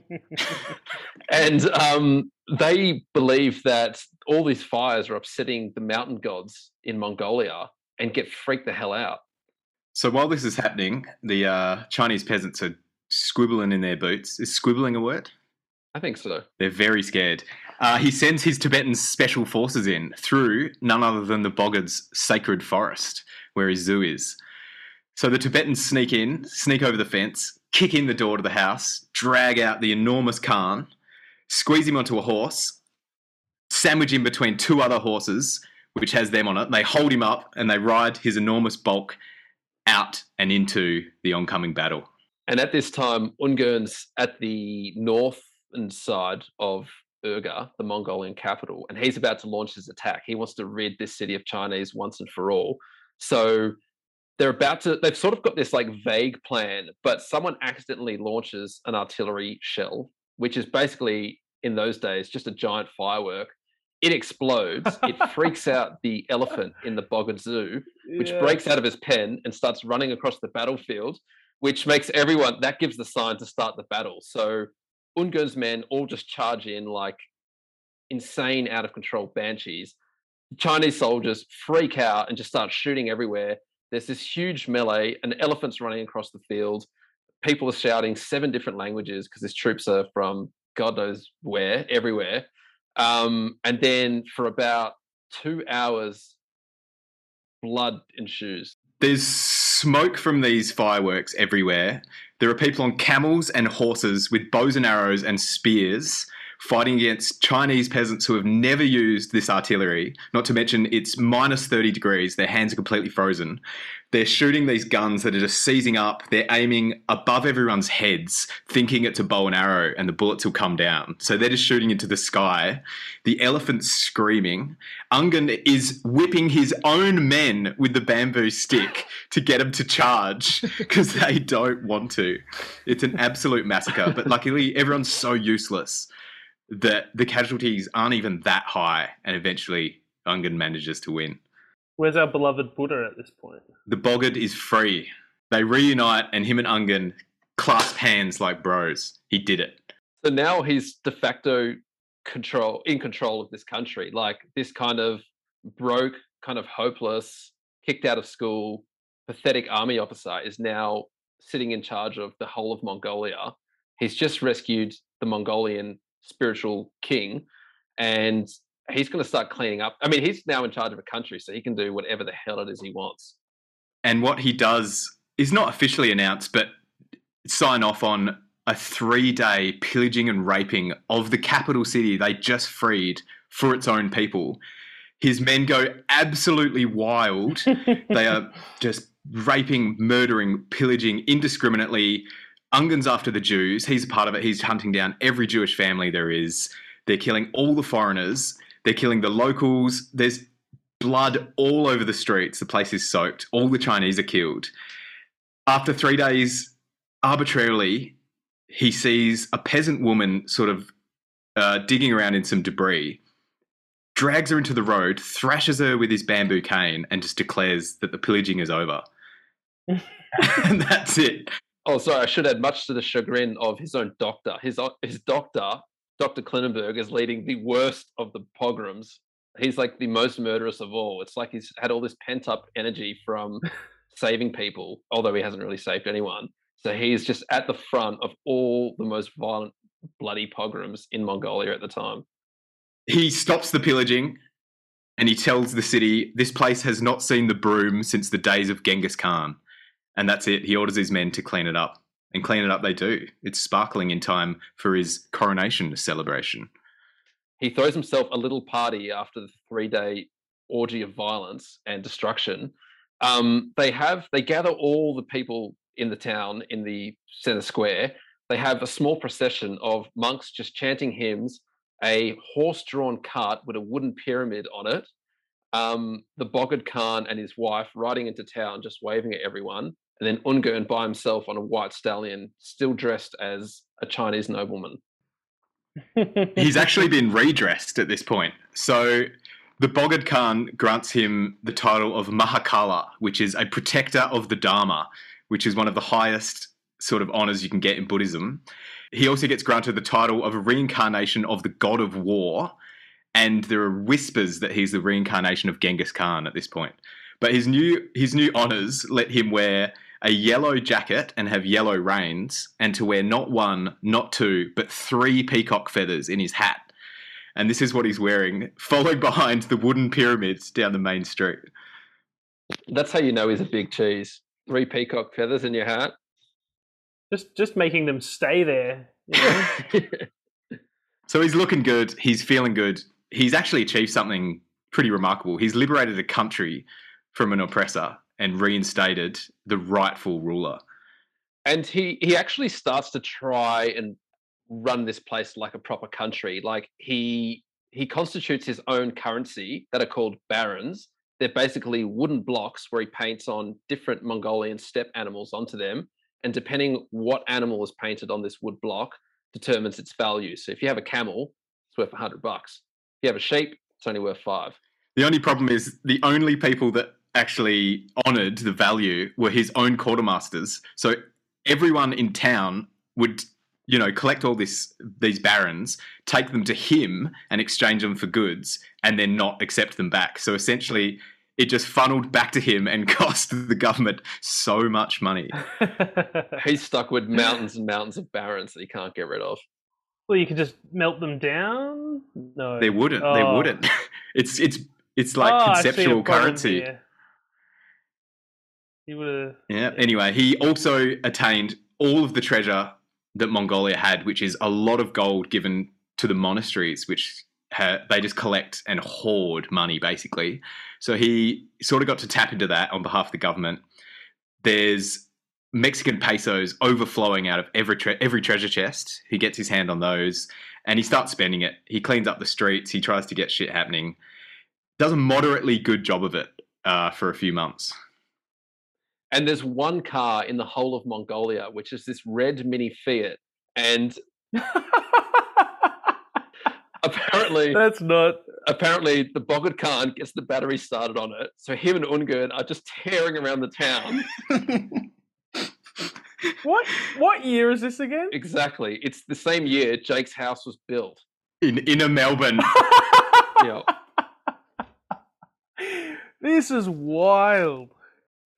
and um, they believe that all these fires are upsetting the mountain gods in Mongolia and get freaked the hell out. So while this is happening, the uh, Chinese peasants are squibbling in their boots. Is squibbling a word? I think so. They're very scared. Uh, he sends his Tibetan special forces in through none other than the Bogd's sacred forest, where his zoo is. So the Tibetans sneak in, sneak over the fence, kick in the door to the house, drag out the enormous Khan, squeeze him onto a horse, sandwich him between two other horses, which has them on it. They hold him up and they ride his enormous bulk out and into the oncoming battle. And at this time, Ungern's at the northern side of Urga, the Mongolian capital, and he's about to launch his attack. He wants to rid this city of Chinese once and for all. So they're about to, they've sort of got this like vague plan, but someone accidentally launches an artillery shell, which is basically in those days just a giant firework. It explodes. it freaks out the elephant in the Bogd Zoo, which Yeah. breaks out of his pen and starts running across the battlefield, which makes everyone that gives the sign to start the battle. So Ungern's men all just charge in like insane, out of control banshees. Chinese soldiers freak out and just start shooting everywhere. There's this huge melee, and elephants running across the field. People are shouting seven different languages because his troops are from God knows where, everywhere. Um, and then for about two hours, blood ensues. There's smoke from these fireworks everywhere. There are people on camels and horses with bows and arrows and spears fighting against Chinese peasants who have never used this artillery. Not to mention, it's minus 30 degrees. Their hands are completely frozen. They're shooting these guns that are just seizing up. They're aiming above everyone's heads, thinking it's a bow and arrow, and the bullets will come down. So they're just shooting into the sky. The elephant's screaming. Ungern is whipping his own men with the bamboo stick to get them to charge because they don't want to. It's an absolute massacre. But luckily, everyone's so useless that the casualties aren't even that high, and eventually Ungern manages to win. Where's our beloved Buddha at this point? The Bogd is free. They reunite, and him and Ungern clasp hands like bros. He did it. So now he's de facto control in control of this country. Like this kind of broke, kind of hopeless, kicked out of school, pathetic army officer is now sitting in charge of the whole of Mongolia. He's just rescued the Mongolian spiritual king, and he's going to start cleaning up. I mean, he's now in charge of a country, so he can do whatever the hell it is he wants. And what he does is not officially announced, but sign off on a three day pillaging and raping of the capital city they just freed for its own people. His men go absolutely wild. they are just raping, murdering, pillaging indiscriminately. Ungern's after the Jews. He's a part of it. He's hunting down every Jewish family there is. They're killing all the foreigners. They're killing the locals. There's blood all over the streets. The place is soaked. All the Chinese are killed. After three days, arbitrarily, he sees a peasant woman sort of uh, digging around in some debris, drags her into the road, thrashes her with his bamboo cane, and just declares that the pillaging is over. and that's it. Oh, sorry, I should add much to the chagrin of his own doctor. His uh, his doctor, Dr. Klingenberg, is leading the worst of the pogroms. He's like the most murderous of all. It's like he's had all this pent up energy from saving people, although he hasn't really saved anyone. So he's just at the front of all the most violent, bloody pogroms in Mongolia at the time. He stops the pillaging and he tells the city this place has not seen the broom since the days of Genghis Khan. And that's it. He orders his men to clean it up. And clean it up they do. It's sparkling in time for his coronation celebration. He throws himself a little party after the three day orgy of violence and destruction. Um, they have they gather all the people in the town in the center square. They have a small procession of monks just chanting hymns, a horse-drawn cart with a wooden pyramid on it, um, the Bogd Khan and his wife riding into town, just waving at everyone, and then Ungern by himself on a white stallion, still dressed as a Chinese nobleman. He's actually been redressed at this point. So the Bogd Khan grants him the title of Mahakala, which is a protector of the Dharma, which is one of the highest sort of honors you can get in Buddhism. He also gets granted the title of a reincarnation of the god of war, and there are whispers that he's the reincarnation of Genghis Khan at this point. But his new his new honors let him wear a yellow jacket and have yellow reins, and to wear not one, not two, but three peacock feathers in his hat. And this is what he's wearing, followed behind the wooden pyramids down the main street. That's how you know he's a big cheese. Three peacock feathers in your hat. Just just making them stay there. You know? So he's looking good. He's feeling good. He's actually achieved something pretty remarkable. He's liberated a country from an oppressor and reinstated the rightful ruler. and he he actually starts to try and run this place like a proper country. Like he he constitutes his own currency that are called barons. They're basically wooden blocks where he paints on different mongolian steppe animals onto them. And depending what animal is painted on this wood block determines its value. So if you have a camel it's worth 100 bucks. If you have a sheep it's only worth five. The only problem is the only people that actually honoured the value were his own quartermasters. So everyone in town would, you know, collect all this these barons, take them to him and exchange them for goods, and then not accept them back. So essentially, it just funneled back to him and cost the government so much money. he's stuck with mountains and mountains of barons that he can't get rid of well, you could just melt them down. No, They wouldn't. They Oh. wouldn't. It's it's it's like Oh, I see the conceptual currency. here. He would have. Yeah. Anyway, he also attained all of the treasure that Mongolia had, which is a lot of gold given to the monasteries, which ha- they just collect and hoard money basically. So he sort of got to tap into that on behalf of the government. There's Mexican pesos overflowing out of every tre- every treasure chest. He gets his hand on those, and he starts spending it. He cleans up the streets. He tries to get shit happening. Does a moderately good job of it uh, for a few months. And there's one car in the whole of Mongolia, which is this red Mini Fiat, and apparently, That's not. apparently the Bogd Khan gets the battery started on it, so him and Ungern are just tearing around the town. What what year is this again? exactly, it's the same year Jake's house was built. in inner Melbourne. You know, this is wild.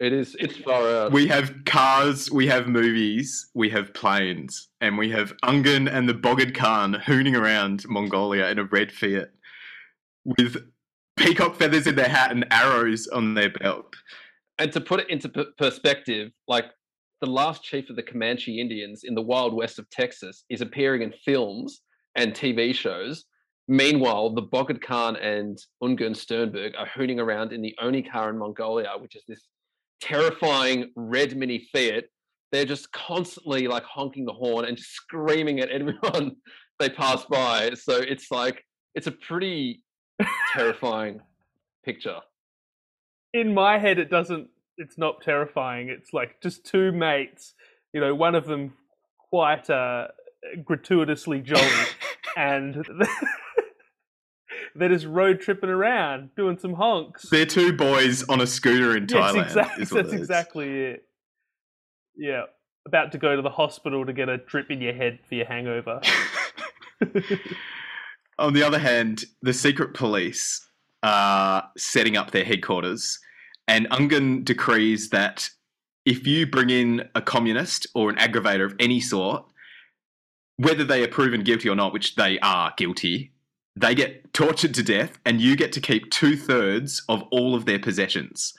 It is. It's far out. we have cars, we have movies, we have planes, and we have Ungern and the Bogd Khan hooning around Mongolia in a red Fiat with peacock feathers in their hat and arrows on their belt. and to put it into p- perspective, like the last chief of the Comanche Indians in the wild west of Texas is appearing in films and TV shows. Meanwhile, the Bogd Khan and Ungern Sternberg are hooning around in the only car in Mongolia, which is this terrifying red mini Fiat. They're just constantly like honking the horn and screaming at everyone they pass by. So it's like it's a pretty terrifying picture. In my head, it doesn't. It's not terrifying. It's like just two mates. You know, one of them quite uh, gratuitously jolly, and they're just road tripping around doing some honks. They're two boys on a scooter in Thailand. Yes, exactly. is That's exactly it. Yeah, about to go to the hospital to get a drip in your head for your hangover. On the other hand, the secret police are setting up their headquarters, and Ungern decrees that if you bring in a communist or an aggravator of any sort, whether they are proven guilty or not, which they are guilty, they get tortured to death, and you get to keep two thirds of all of their possessions.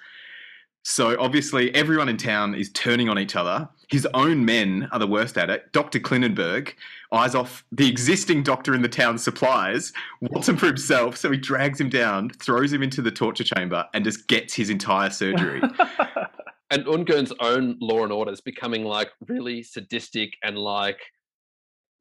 So obviously, everyone in town is turning on each other. His own men are the worst at it. Dr. Klingenberg eyes off the existing doctor in the town's supplies, wants him for himself, so he drags him down, throws him into the torture chamber, and just gets his entire surgery. and Ungern's own law and order is becoming like really sadistic and like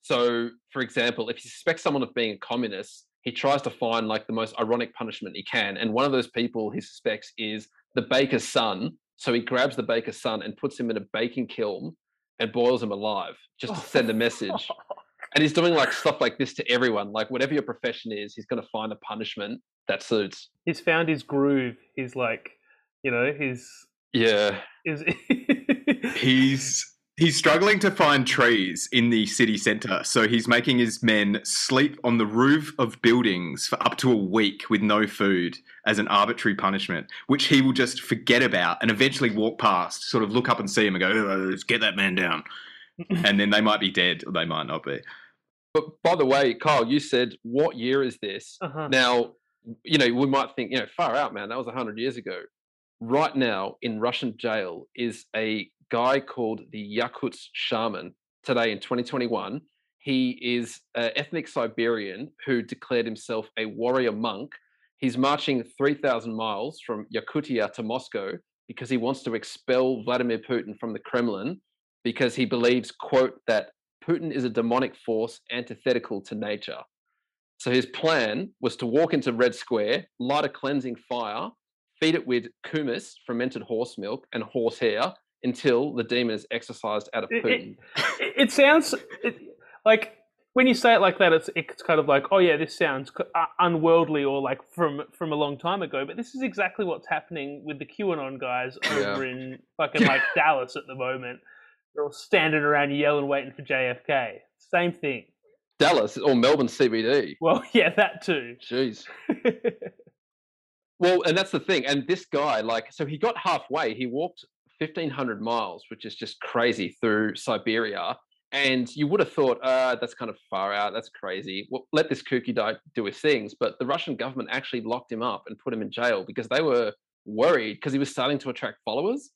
so for example if you suspect someone of being a communist he tries to find like the most ironic punishment he can and one of those people he suspects is the baker's son so he grabs the baker's son and puts him in a baking kiln and boils him alive just to send a message and he's doing like stuff like this to everyone like whatever your profession is he's going to find a punishment that suits. He's found his groove. He's like, you know, his Yeah. is. He's he's struggling to find trees in the city center, so he's making his men sleep on the roof of buildings for up to a week with no food as an arbitrary punishment, which he will just forget about and eventually walk past, sort of look up and see him and go, "Oh, "Let's get that man down," and then they might be dead or they might not be. But by the way, Kyle, you said what year is this? uh-huh. Now, you know, we might think, you know, far out, man, that was 100 years ago. Right now, in Russian jail is a guy called the Yakutsk shaman today in 2021. He is an ethnic Siberian who declared himself a warrior monk. He's marching 3,000 miles from Yakutia to Moscow because he wants to expel Vladimir Putin from the Kremlin because he believes, quote, that Putin is a demonic force antithetical to nature. So his plan was to walk into Red Square, light a cleansing fire, feed it with kumis, fermented horse milk, and horsehair until the demon is exorcised out of Putin. it, it sounds it, like when you say it like that, it's it's kind of like, oh yeah, this sounds uh, unworldly or like from from a long time ago. But this is exactly what's happening with the QAnon guys Yeah. over in fucking like Dallas at the moment. They're all standing around yelling, waiting for JFK. Same thing. Dallas or Melbourne CBD. Well, yeah, that too. Jeez. Well, and that's the thing. And this guy, like, so he got halfway. He walked 1,500 miles, which is just crazy through Siberia. And you would have thought, uh, that's kind of far out. That's crazy. Well, let this kooky guy do his things. But the Russian government actually locked him up and put him in jail because they were worried because he was starting to attract followers.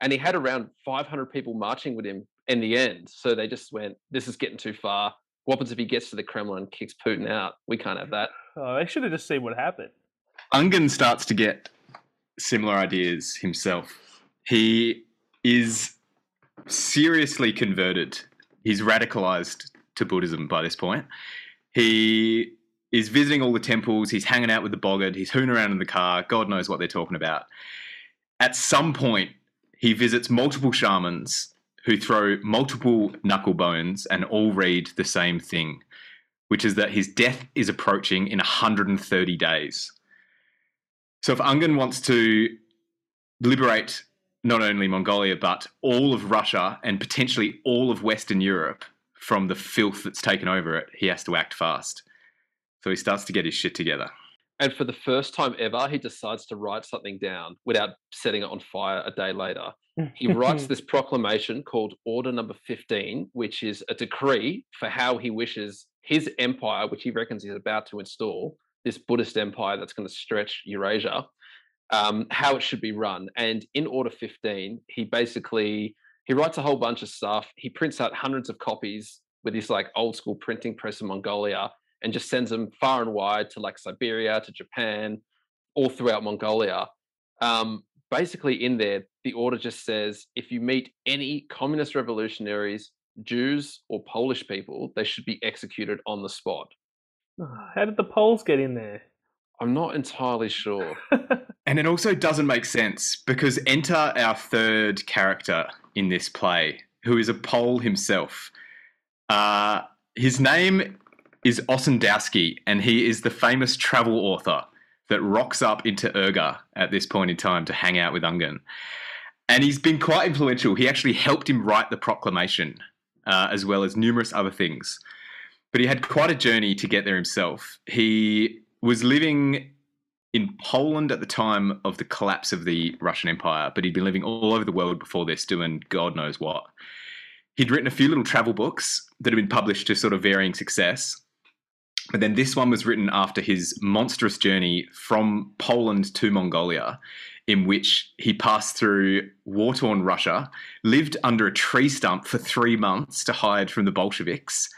And he had around 500 people marching with him in the end. So they just went, this is getting too far. What happens if he gets to the Kremlin and kicks Putin out? We can't have that. oh, they should have just seen what happened. Ungern starts to get similar ideas himself. He is seriously converted. He's radicalized to Buddhism by this point. He is visiting all the temples. He's hanging out with the Bogd. He's hooning around in the car. God knows what they're talking about. At some point, he visits multiple shamans who throw multiple knuckle bones and all read the same thing, which is that his death is approaching in 130 days. So if Ungern wants to liberate not only Mongolia but all of Russia and potentially all of Western Europe from the filth that's taken over it, he has to act fast. So he starts to get his shit together. And for the first time ever, he decides to write something down without setting it on fire a day later. He writes this proclamation called Order Number 15, which is a decree for how he wishes his empire, which he reckons he's about to install, this Buddhist empire that's going to stretch Eurasia, um, how it should be run. And in Order 15, he basically he writes a whole bunch of stuff. He prints out hundreds of copies with his like old school printing press in Mongolia and just sends them far and wide to like Siberia, to Japan, all throughout Mongolia. Um, basically, in there, the order just says if you meet any communist revolutionaries, Jews, or Polish people, they should be executed on the spot. How did the Poles get in there? I'm not entirely sure. And it also doesn't make sense because enter our third character in this play, who is a Pole himself. Uh, his name is Ossendowski, and he is the famous travel author that rocks up into Urga at this point in time to hang out with Ungern. And he's been quite influential. He actually helped him write the proclamation, uh, as well as numerous other things. But he had quite a journey to get there himself. He was living in Poland at the time of the collapse of the Russian Empire, but he'd been living all over the world before this, doing God knows what. He'd written a few little travel books that had been published to sort of varying success. But then this one was written after his monstrous journey from Poland to Mongolia, in which he passed through war torn Russia, lived under a tree stump for three months to hide from the Bolsheviks,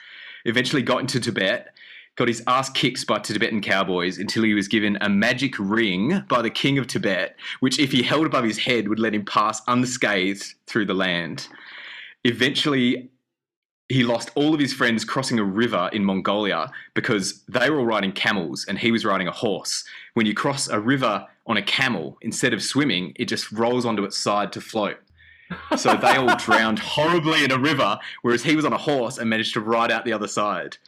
eventually got into Tibet, got his ass kicked by Tibetan cowboys until he was given a magic ring by the king of Tibet, which, if he held above his head, would let him pass unscathed through the land. Eventually, he lost all of his friends crossing a river in Mongolia because they were all riding camels and he was riding a horse. When you cross a river on a camel, instead of swimming, it just rolls onto its side to float. So they all drowned horribly in a river, whereas he was on a horse and managed to ride out the other side.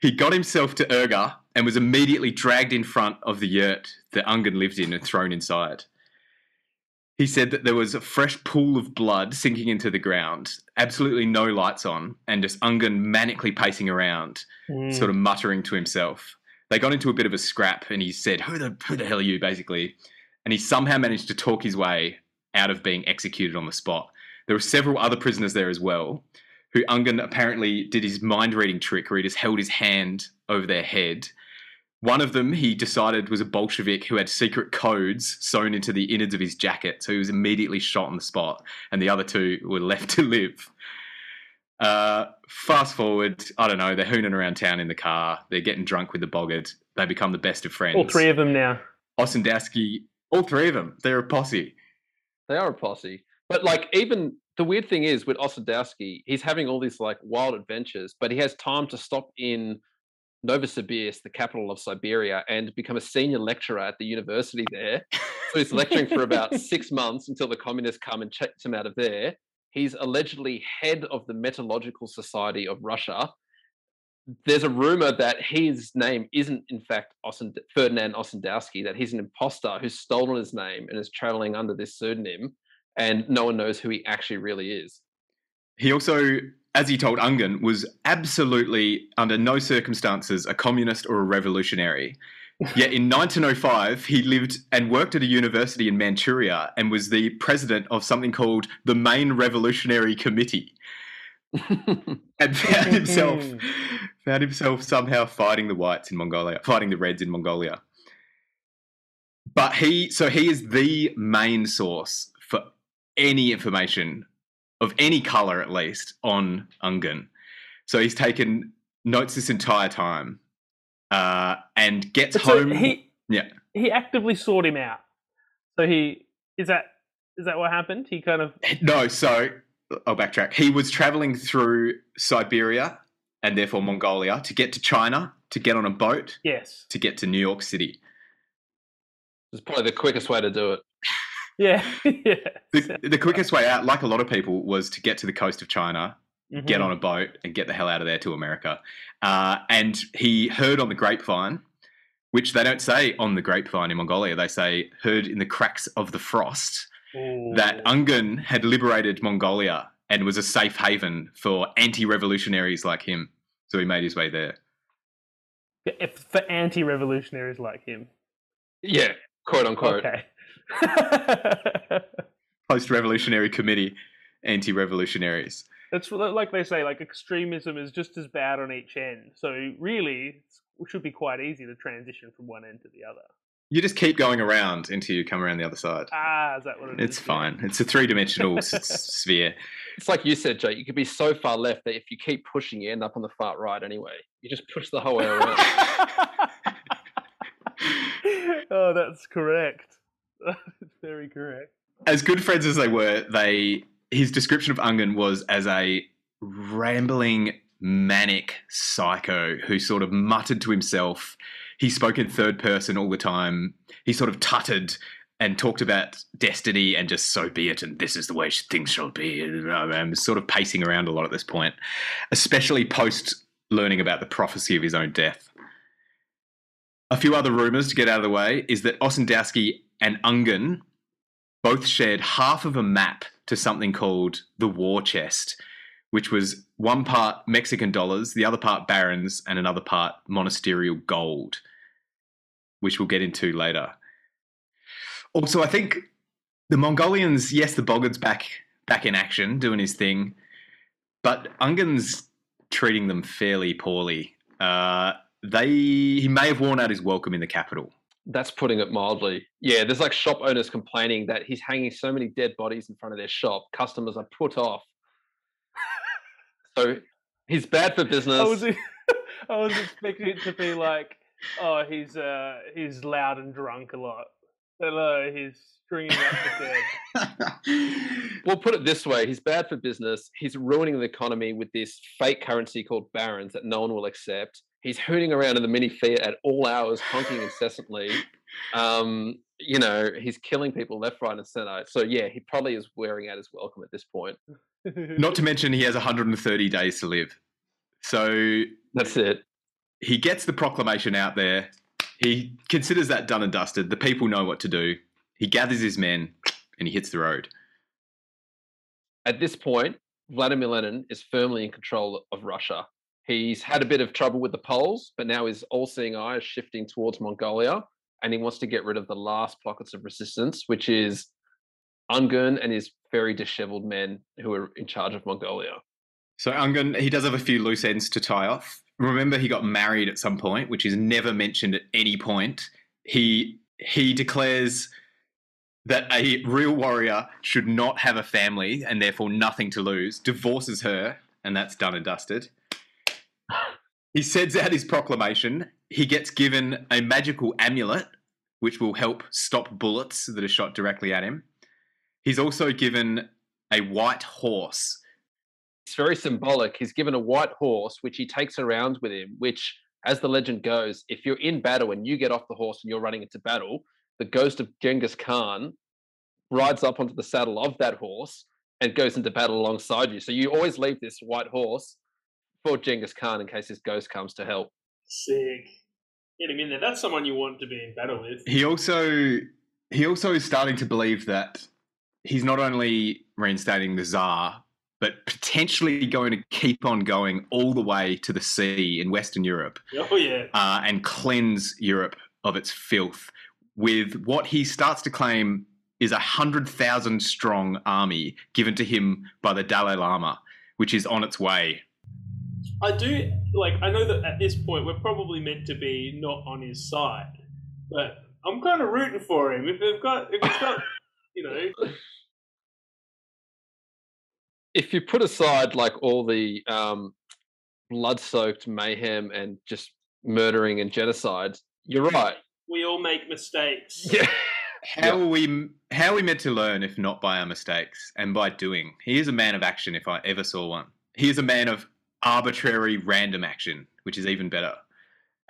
He got himself to Urga and was immediately dragged in front of the yurt that Ungern lived in and thrown inside. He said that there was a fresh pool of blood sinking into the ground, absolutely no lights on, and just Ungern manically pacing around, Mm. sort of muttering to himself. They got into a bit of a scrap, and he said, "Who the who the hell are you?" Basically, and he somehow managed to talk his way out of being executed on the spot. There were several other prisoners there as well, who Ungern apparently did his mind reading trick, where he just held his hand over their head. One of them he decided was a Bolshevik who had secret codes sewn into the innards of his jacket, so he was immediately shot on the spot, and the other two were left to live. Uh, fast forward, I don't know, they're hooning around town in the car, they're getting drunk with the Bogd, they become the best of friends. All three of them now. Ossendowski, all three of them, they're a posse. They are a posse. But like even the weird thing is with Ossendowski, he's having all these like wild adventures, but he has time to stop in Novosibirsk, the capital of Siberia, and become a senior lecturer at the university there. So he's lecturing for about six months until the communists come and checks him out of there. He's allegedly head of the Metallurgical Society of Russia. There's a rumor that his name isn't, in fact, Ossend- Ferdinand Ossendowski, that he's an imposter who's stolen his name and is traveling under this pseudonym, and no one knows who he actually really is. He also, as he told Ungern, was absolutely under no circumstances a communist or a revolutionary. Yet in 1905, he lived and worked at a university in Manchuria and was the president of something called the Main Revolutionary Committee, and found himself found himself somehow fighting the whites in Mongolia, fighting the reds in Mongolia. But he, so he is the main source for any information of any color, at least, on Ungern. So he's taken notes this entire time uh, and gets But so home. he Yeah. he actively sought him out. So he is that is that what happened? He kind of No, so I'll backtrack. He was traveling through Siberia and therefore Mongolia to get to China, to get on a boat, yes, to get to New York City. It's probably the quickest way to do it. Yeah, yeah. The, the quickest way out, like a lot of people, was to get to the coast of China, get Mhm. on a boat, and get the hell out of there to America. Uh, and he heard on the grapevine, which they don't say on the grapevine in Mongolia, they say heard in the cracks of the frost, that Ooh. Ungern had liberated Mongolia and was a safe haven for anti revolutionaries like him. So he made his way there. If- for anti-revolutionaries like him. Yeah, quote unquote. Okay. Post revolutionary committee, anti revolutionaries. That's like they say. Like extremism is just as bad on each end. So really, it should be quite easy to transition from one end to the other. You just keep going around until you come around the other side. Ah, is that what it is? It's fine. It's a three dimensional sphere. It's like you said, Jake. You could be so far left that if you keep pushing, you end up on the far right anyway. You just push the whole way around. oh, that's correct. Very correct. as good friends as they were, they his description of Ungern was as a rambling, manic psycho who sort of muttered to himself. He spoke in third person all the time. He sort of tutted and talked about destiny and just so be it, and this is the way things shall be. I'm sort of pacing around a lot at this point, especially post learning about the prophecy of his own death. A few other rumors to get out of the way is that Ossendowski and Ungern both shared half of a map to something called the War Chest, which was one part Mexican dollars, the other part barons, and another part monasterial gold, which we'll get into later. Also, I think the Mongolians, yes, the Bogd's back back in action, doing his thing, but Ungern's treating them fairly poorly. Uh, they he may have worn out his welcome in the capital. That's putting it mildly. Yeah, there's like shop owners complaining that he's hanging so many dead bodies in front of their shop. Customers are put off. so he's bad for business. I was, I was expecting it to be like, oh, he's uh, he's loud and drunk a lot. But uh, he's stringing up the dead. We'll put it this way: he's bad for business. He's ruining the economy with this fake currency called barons that no one will accept. He's hooting around in the mini Fiat at all hours, honking incessantly. Um, you know, he's killing people left, right, and center. So yeah, he probably is wearing out his welcome at this point. Not to mention he has 130 days to live. So That's it. he gets the proclamation out there. He considers that done and dusted. The people know what to do. He gathers his men and he hits the road. At this point, Vladimir Lenin is firmly in control of Russia. He's had a bit of trouble with the Poles, but now his all-seeing eye is shifting towards Mongolia, and he wants to get rid of the last pockets of resistance, which is Ungern and his very disheveled men who are in charge of Mongolia. So Ungern, he does have a few loose ends to tie off. Remember, he got married at some point, which is never mentioned at any point. He he declares that a real warrior should not have a family and therefore nothing to lose. Divorces her, and that's done and dusted. He sends out his proclamation. He gets given a magical amulet, which will help stop bullets that are shot directly at him. He's also given a white horse. It's very symbolic. He's given a white horse, which he takes around with him, which, as the legend goes, if you're in battle and you get off the horse and you're running into battle, the ghost of Genghis Khan rides up onto the saddle of that horse and goes into battle alongside you. So you always leave this white horse for Genghis Khan in case his ghost comes to help. Sick. Get him in there. That's someone you want to be in battle with. He also he also is starting to believe that he's not only reinstating the Tsar, but potentially going to keep on going all the way to the sea in Western Europe Oh yeah. uh, and cleanse Europe of its filth with what he starts to claim is a hundred thousand strong army given to him by the Dalai Lama, which is on its way. I do like. I know that at this point we're probably meant to be not on his side, but I'm kind of rooting for him. If they've got, if he's got, you know, If you put aside like all the um, blood-soaked mayhem and just murdering and genocide, you're right. we all make mistakes. Yeah. How are we? How are we meant to learn if not by our mistakes and by doing? He is a man of action, if I ever saw one. He is a man of arbitrary, random action, which is even better.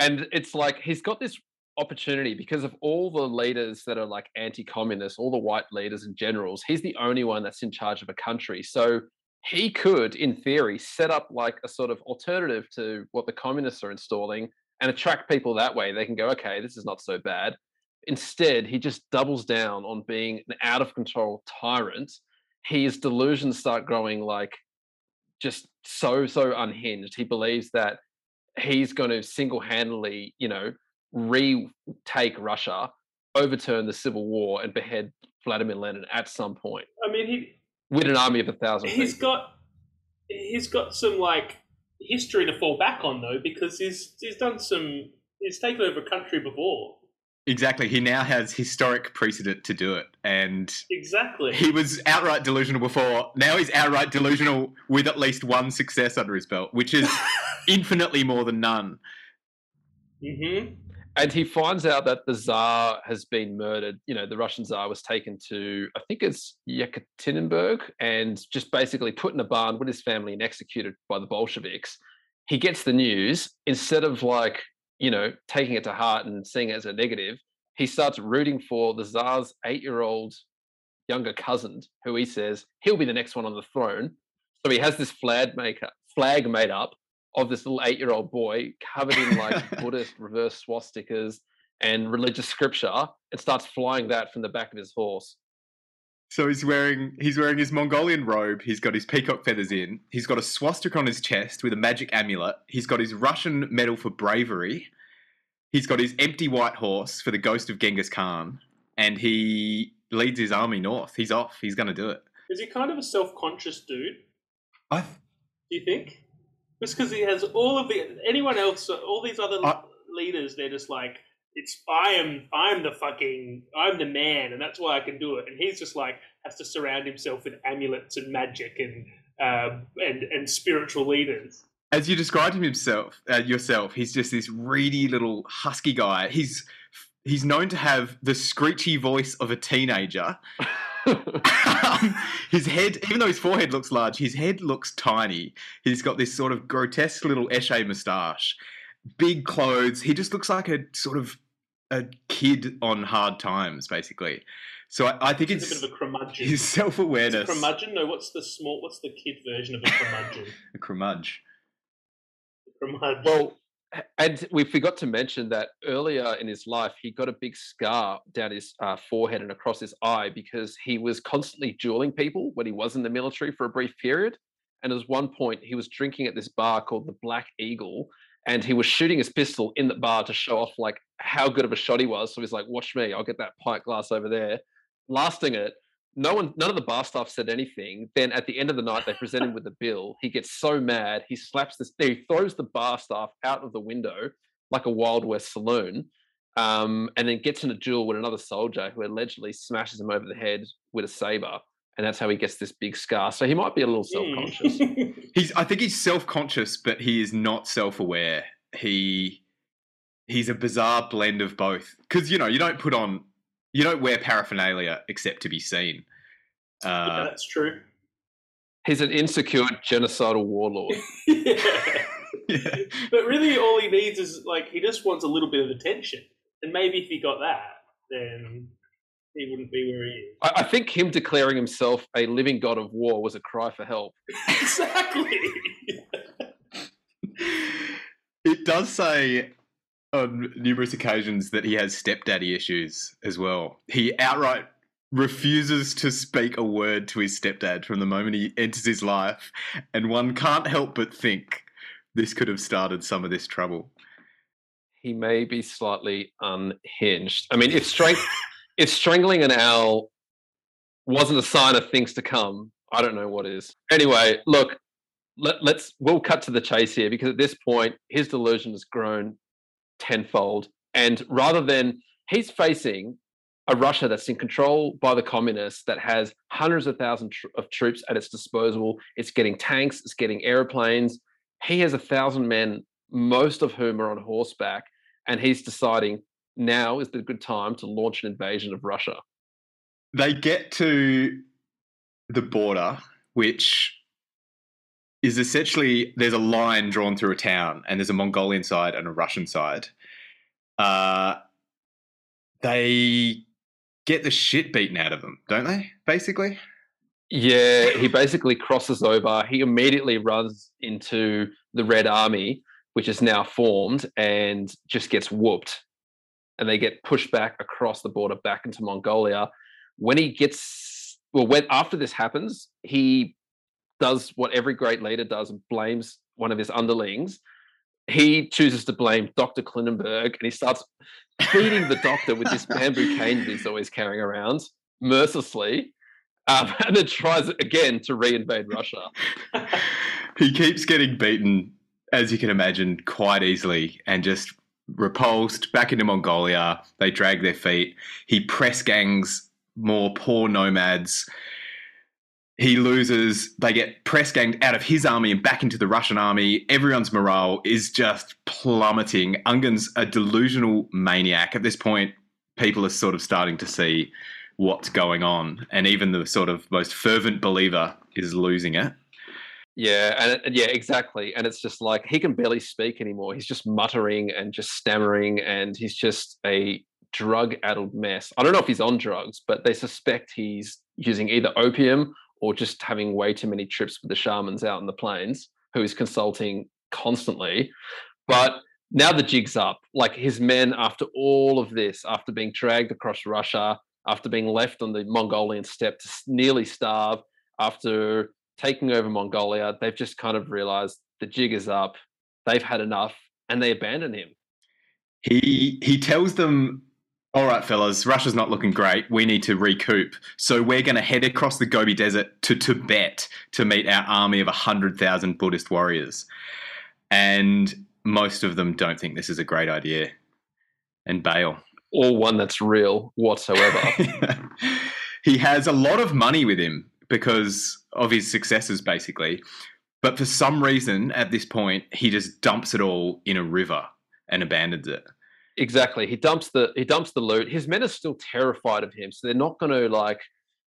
and it's like he's got this opportunity because of all the leaders that are like anti-communist all the white leaders and generals he's the only one that's in charge of a country. So he could in theory set up like a sort of alternative to what the communists are installing and attract people that way. They can go okay this is not so bad. Instead he just doubles down on being an out of control tyrant his delusions start growing like just so so unhinged he believes that he's going to single-handedly, you know, retake Russia, overturn the civil war, and behead Vladimir Lenin at some point I mean, he with an army of a thousand. he's people. got he's got some like history to fall back on though because he's he's done some he's taken over a country before. Exactly. He now has historic precedent to do it, and Exactly. he was outright delusional before. Now he's outright delusional with at least one success under his belt, which is infinitely more than none. hmm and he finds out that the Tsar has been murdered. You know, the Russian Tsar was taken to, I think it's Yekaterinburg, and just basically put in a barn with his family and executed by the Bolsheviks. He gets the news instead of like, you know, taking it to heart and seeing it as a negative. He starts rooting for the Tsar's eight-year-old younger cousin, who he says he'll be the next one on the throne. So he has this flag make flag made up of this little eight-year-old boy covered in like Buddhist reverse swastikas and religious scripture, and starts flying that from the back of his horse. So he's wearing he's wearing his Mongolian robe. He's got his peacock feathers in. He's got a swastika on his chest with a magic amulet. He's got his Russian medal for bravery. He's got his empty white horse for the ghost of Genghis Khan, and he leads his army north. He's off. He's going to do it. Is he kind of a self-conscious dude? I Do you think? Just because he has all of the anyone else, all these other I- leaders, they're just like, it's I am I'm the fucking I'm the man, and that's why I can do it. And he's just like has to surround himself with amulets and magic and um, and and spiritual leaders. as you described him himself uh, yourself, he's just this reedy little husky guy. He's he's known to have the screechy voice of a teenager. Um, his head, even though his forehead looks large, his head looks tiny. He's got this sort of grotesque little Esche moustache, big clothes. He just looks like a sort of a kid on hard times, basically. So I, I think He's it's a bit of a curmudgeon. his self awareness. curmudgeon? No, what's the small? What's the kid version of a curmudgeon? A curmudge. curmudgeon. well, And we forgot to mention that earlier in his life, he got a big scar down his uh, forehead and across his eye because he was constantly dueling people when he was in the military for a brief period. And at one point, he was drinking at this bar called the Black Eagle, and he was shooting his pistol in the bar to show off like how good of a shot he was. So he's like, "Watch me! I'll get that pint glass over there." Lasting it, no one, none of the bar staff said anything. Then at the end of the night, they present him with a bill. He gets so mad, he slaps this, he throws the bar staff out of the window like a Wild West saloon, um, and then gets in a duel with another soldier who allegedly smashes him over the head with a saber, and that's how he gets this big scar. So he might be a little self-conscious. He's I think he's self-conscious, but he is not self-aware. He he's a bizarre blend of both. Because you know, you don't put on you don't wear paraphernalia except to be seen. yeah, Uh, that's true. He's an insecure genocidal warlord. yeah. yeah. But really, all he needs is like he just wants a little bit of attention, and maybe if he got that, then he wouldn't be where he is. I, I think him declaring himself a living god of war was a cry for help. exactly. it does say on numerous occasions that he has stepdaddy issues as well. He outright refuses to speak a word to his stepdad from the moment he enters his life, and one can't help but think this could have started some of this trouble. He may be slightly unhinged. I mean, if strength, if strangling an owl wasn't a sign of things to come, I don't know what is. Anyway, look, let, let's we'll cut to the chase here because at this point his delusion has grown tenfold, and rather than he's facing a Russia that's in control by the communists that has hundreds of thousands tr- of troops at its disposal. It's getting tanks, it's getting airplanes. He has a thousand men, most of whom are on horseback, and he's deciding now is the good time to launch an invasion of Russia. They get to the border, which is essentially there's a line drawn through a town, and there's a Mongolian side and a Russian side. Uh, they get the shit beaten out of them, don't they? Basically, Yeah, he basically crosses over. He immediately runs into the Red Army, which is now formed, and just gets whooped. And they get pushed back across the border back into Mongolia. When he gets, well, when after this happens, he does what every great leader does and blames one of his underlings. He chooses to blame Dr. Klingenberg and he starts beating the doctor with this bamboo cane that he's always carrying around mercilessly um, and then tries again to reinvade Russia. he keeps getting beaten, as you can imagine, quite easily, and just repulsed back into Mongolia. They drag their feet. He press gangs more poor nomads. He loses. They get press ganged out of his army and back into the Russian army. Everyone's morale is just plummeting. Ungern's a delusional maniac. At this point, people are sort of starting to see what's going on, and even the sort of most fervent believer is losing it. Yeah, and yeah, exactly. And it's just like he can barely speak anymore. He's just muttering and just stammering, and he's just a drug-addled mess. I don't know if he's on drugs, but they suspect he's using either opium or just having way too many trips with the shamans out in the plains, who is consulting constantly. But now the jig's up. Like his men, after all of this, after being dragged across Russia, after being left on the Mongolian steppe to nearly starve, after taking over Mongolia, they've just kind of realized the jig is up. They've had enough, and they abandon him. He he tells them, "All right, fellas, Russia's not looking great. We need to recoup. So we're going to head across the Gobi Desert to Tibet to meet our army of hundred thousand Buddhist warriors." And most of them don't think this is a great idea, and bail. Or one that's real whatsoever. he has a lot of money with him because of his successes, basically. But for some reason, at this point, he just dumps it all in a river and abandons it. exactly. He dumps the he dumps the loot. His men are still terrified of him, so they're not going to like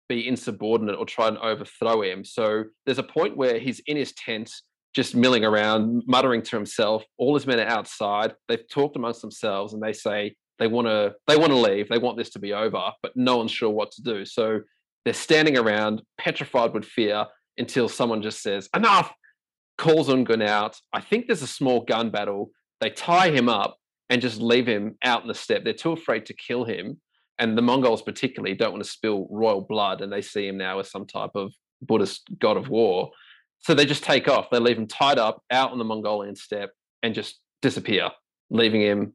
be insubordinate or try and overthrow him. So there's a point where he's in his tent, just milling around, muttering to himself. All his men are outside. They've talked amongst themselves, and they say they want to they want to leave. They want this to be over, but no one's sure what to do. So they're standing around, petrified with fear, until someone just says enough. Calls Ungern out. I think there's a small gun battle. They tie him up and just leave him out in the steppe. They're too afraid to kill him. And the Mongols, particularly, don't want to spill royal blood, and they see him now as some type of Buddhist god of war. So they just take off. They leave him tied up out on the Mongolian steppe and just disappear, leaving him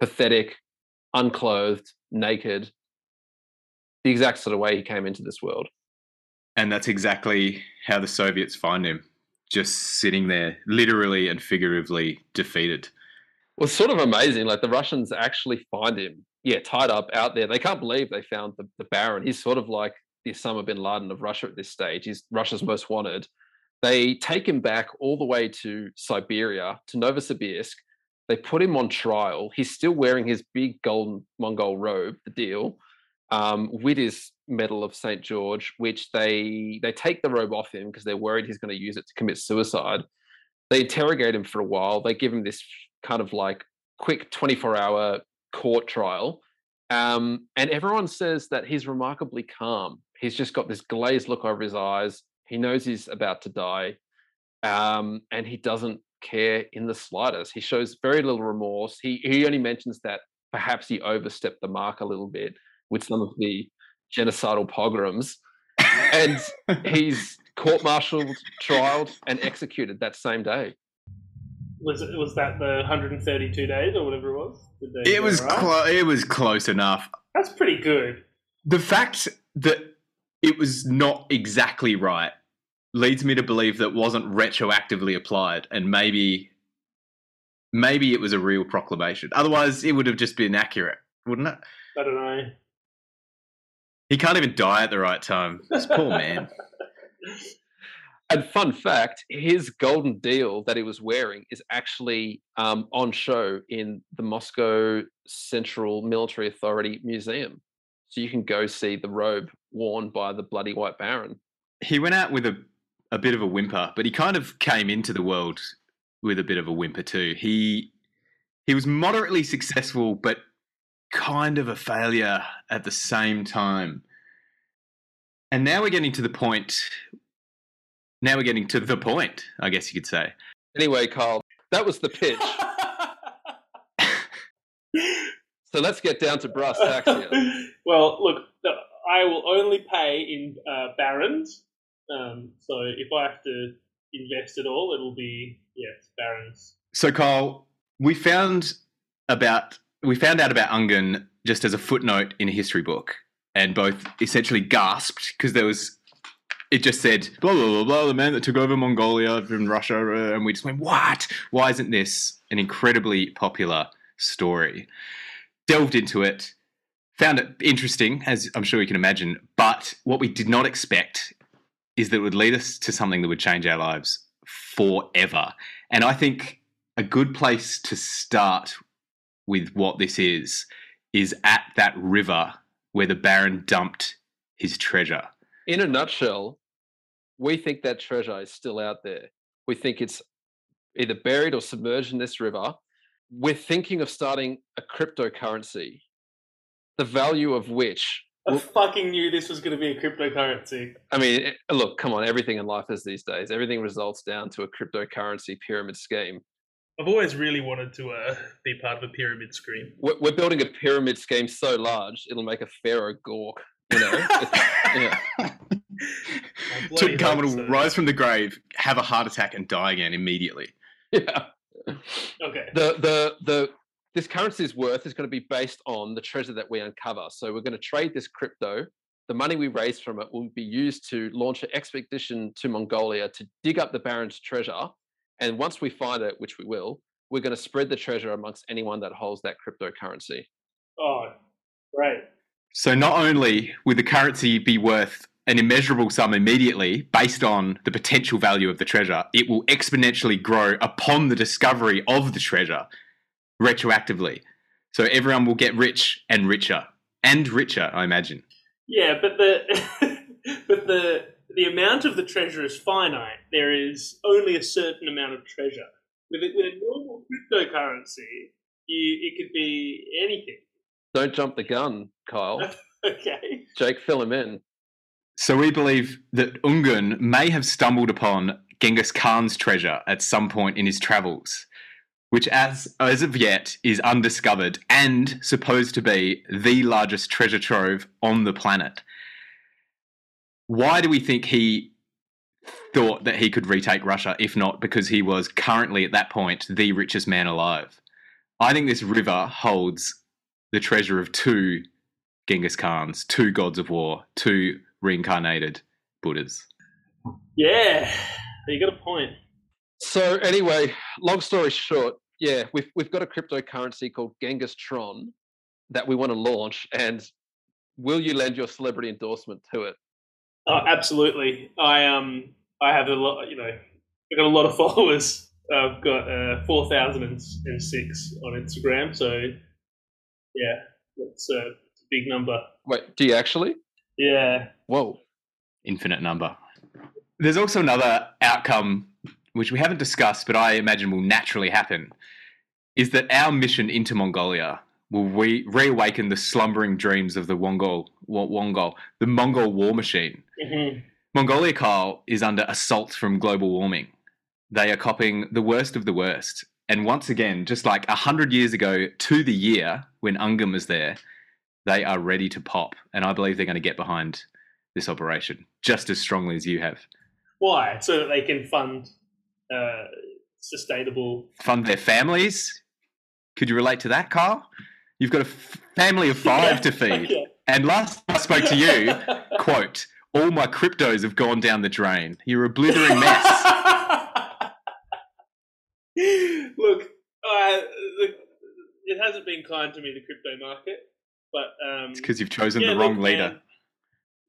pathetic, unclothed, naked, the exact sort of way he came into this world. And that's exactly how the Soviets find him. Just sitting there, literally and figuratively defeated. Well, it's sort of amazing. Like the Russians actually find him, yeah, tied up out there. They can't believe they found the, the Baron. He's sort of like the Osama bin Laden of Russia at this stage. He's Russia's mm-hmm. most wanted. They take him back all the way to Siberia, to Novosibirsk. They put him on trial. He's still wearing his big golden Mongol robe, the deal, um, with his medal of St. George, which they they take the robe off him because they're worried he's going to use it to commit suicide. They interrogate him for a while. They give him this kind of like quick 24 hour court trial. Um, and everyone says that he's remarkably calm. He's just got this glazed look over his eyes. He knows he's about to die. Um, and he doesn't care in the slightest. He shows very little remorse. He, he only mentions that perhaps he overstepped the mark a little bit with some of the genocidal pogroms. and he's court martialed, trialed, and executed that same day. Was it, was that the 132 days or whatever it was? Did It was right? clo- it was close enough. That's pretty good. The fact that it was not exactly right leads me to believe that wasn't retroactively applied and maybe maybe it was a real proclamation. Otherwise it would have just been accurate, wouldn't it? I don't know. He can't even die at the right time. This poor man. And fun fact, his golden deal that he was wearing is actually um, on show in the Moscow Central Military Authority Museum. So you can go see the robe worn by the Bloody White Baron. He went out with a, a bit of a whimper, but he kind of came into the world with a bit of a whimper too. He he was moderately successful, but kind of a failure at the same time. And now we're getting to the point. Now we're getting to the point, I guess you could say. Anyway, Carl, that was the pitch. So let's get down to brass tacks here. well, look, I will only pay in uh, barons. Um, so if I have to invest at all, it'll be yes, barons. So, Carl, we found about we found out about Ungern just as a footnote in a history book, and both essentially gasped because there was it just said blah blah blah blah the man that took over Mongolia from Russia, and we just went what? Why isn't this an incredibly popular story? Delved into it, found it interesting, as I'm sure you can imagine. But what we did not expect is that it would lead us to something that would change our lives forever. And I think a good place to start with what this is is at that river where the Baron dumped his treasure. In a nutshell, we think that treasure is still out there. We think it's either buried or submerged in this river. We're thinking of starting a cryptocurrency, the value of which, I fucking knew this was going to be a cryptocurrency. I mean, eh, look, come on, everything in life is these days. Everything results down to a cryptocurrency pyramid scheme. I've always really wanted to uh, be part of a pyramid scheme. We're, we're building a pyramid scheme so large, it'll make a pharaoh gawk. You know, It's- yeah. bloody Tutankhamun will so. rise from the grave, have a heart attack, and die again immediately. yeah. Okay. the the the this currency's worth is going to be based on the treasure that we uncover. So we're going to trade this crypto. The money we raise from it will be used to launch an expedition to Mongolia to dig up the Baron's treasure. And once we find it, which we will, we're going to spread the treasure amongst anyone that holds that cryptocurrency. Oh, great. So not only would the currency be worth an immeasurable sum immediately based on the potential value of the treasure, it will exponentially grow upon the discovery of the treasure retroactively. So everyone will get rich and richer and richer, I imagine. Yeah, but the but the the amount of the treasure is finite. There is only a certain amount of treasure. With it, with a normal cryptocurrency, you it could be anything. Don't jump the gun, Kyle. Okay. Jake, fill him in. So we believe that Ungern may have stumbled upon Genghis Khan's treasure at some point in his travels. which as as of yet is undiscovered and supposed to be the largest treasure trove on the planet. Why do we think he thought that he could retake Russia, if not because he was currently at that point the richest man alive? I think this river holds the treasure of two Genghis Khans, two gods of war, two reincarnated Buddhas. Yeah, you got a point. So anyway, long story short, yeah, we've we've got a cryptocurrency called Genghis Tron that we want to launch, and will you lend your celebrity endorsement to it? Oh, absolutely. I um I have a lot. You know, I've got a lot of followers. I've got uh, four thousand and six on Instagram. So yeah, that's uh, it's a big number. Wait, do you actually? Yeah. Whoa. Infinite number. There's also another outcome which we haven't discussed, but I imagine will naturally happen, is that our mission into Mongolia will re- reawaken the slumbering dreams of the Wongol, Wongol, the Mongol war machine. hmm Mongolia, Kyle, is under assault from global warming. They are copying the worst of the worst. And once again, just like a hundred years ago to the year when Ungern was there, they are ready to pop. And I believe they're going to get behind this operation just as strongly as you have. Why? So that they can fund uh, sustainable. Fund their families. Could you relate to that, Kyle? You've got a f- family of five to feed. Yeah. And last I spoke to you, quote, all my cryptos have gone down the drain. You're a blithering mess. Look, uh, look, it hasn't been kind to me, the crypto market, but um, It's because you've chosen yeah, the wrong look, leader. man,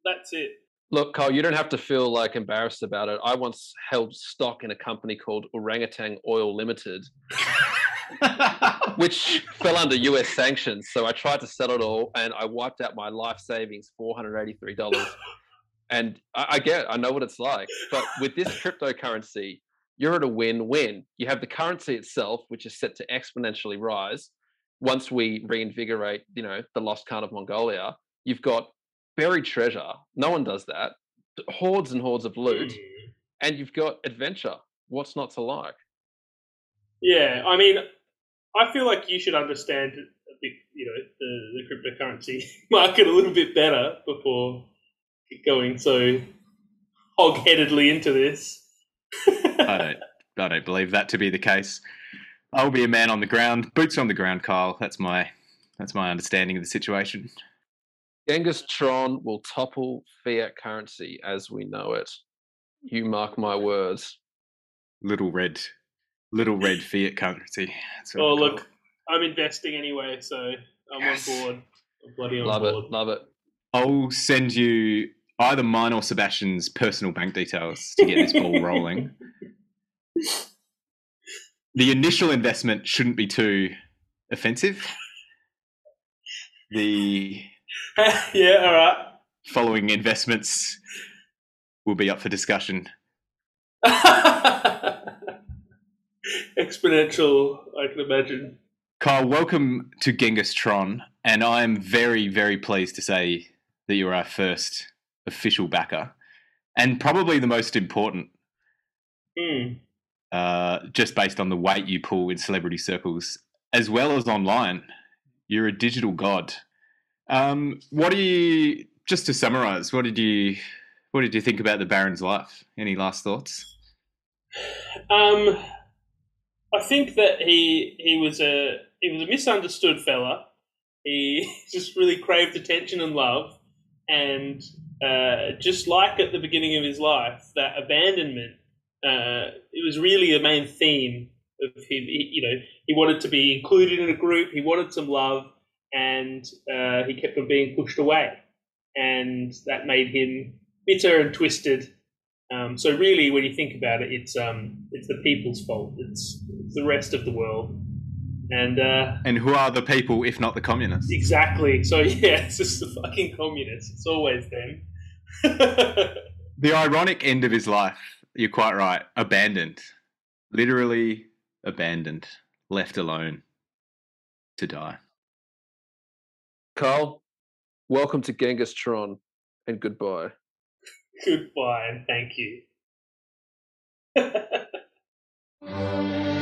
that's it. Look, Carl, you don't have to feel like embarrassed about it. I once held stock in a company called Orangutan Oil Limited, which fell under US sanctions. So I tried to sell it all and I wiped out my life savings, $483. and I, I get it, I know what it's like. But with this cryptocurrency, you're at a win win. You have the currency itself, which is set to exponentially rise once we reinvigorate, you know, the lost Khan of Mongolia. You've got buried treasure. No one does that. Hordes and hordes of loot, Hmm. and you've got adventure. What's not to like? Yeah, I mean, I feel like you should understand the you know the, the cryptocurrency market a little bit better before going so hog-headedly into this. I don't, I don't believe that to be the case. I'll be a man on the ground, boots on the ground, Kyle. That's my, that's my understanding of the situation. Genghis Tron will topple fiat currency as we know it. You mark my words. Little red, little red fiat currency. Oh, I call look, I'm investing anyway, so I'm Yes. on board. I'm bloody on Love board. it. Love it. I'll send you either mine or Sebastian's personal bank details to get this ball rolling. The initial investment shouldn't be too offensive. The yeah, all right. following investments will be up for discussion. Exponential, I can imagine. Kyle, welcome to Genghis Tron, and I'm very, very pleased to say that you're our first official backer, and probably the most important, Hmm. uh, just based on the weight you pull in celebrity circles, as well as online. You're a digital god. Um, what do you? Just to summarize, what did you? What did you think about the Baron's life? Any last thoughts? Um, I think that he he was a he was a misunderstood fella. He just really craved attention and love, and uh, just like at the beginning of his life, that abandonment. Uh, it was really a main theme of him. He, you know, he wanted to be included in a group. He wanted some love, and uh, he kept on being pushed away, and that made him bitter and twisted um, so really, when you think about it, it's um, it's the people's fault. It's, it's the rest of the world, and uh, And who are the people if not the communists? exactly. So yeah, it's just the fucking communists. It's always them. The ironic end of his life, you're quite right, abandoned. Literally abandoned, left alone to die. Carl, welcome to Genghis Tron, and goodbye. Goodbye and thank you.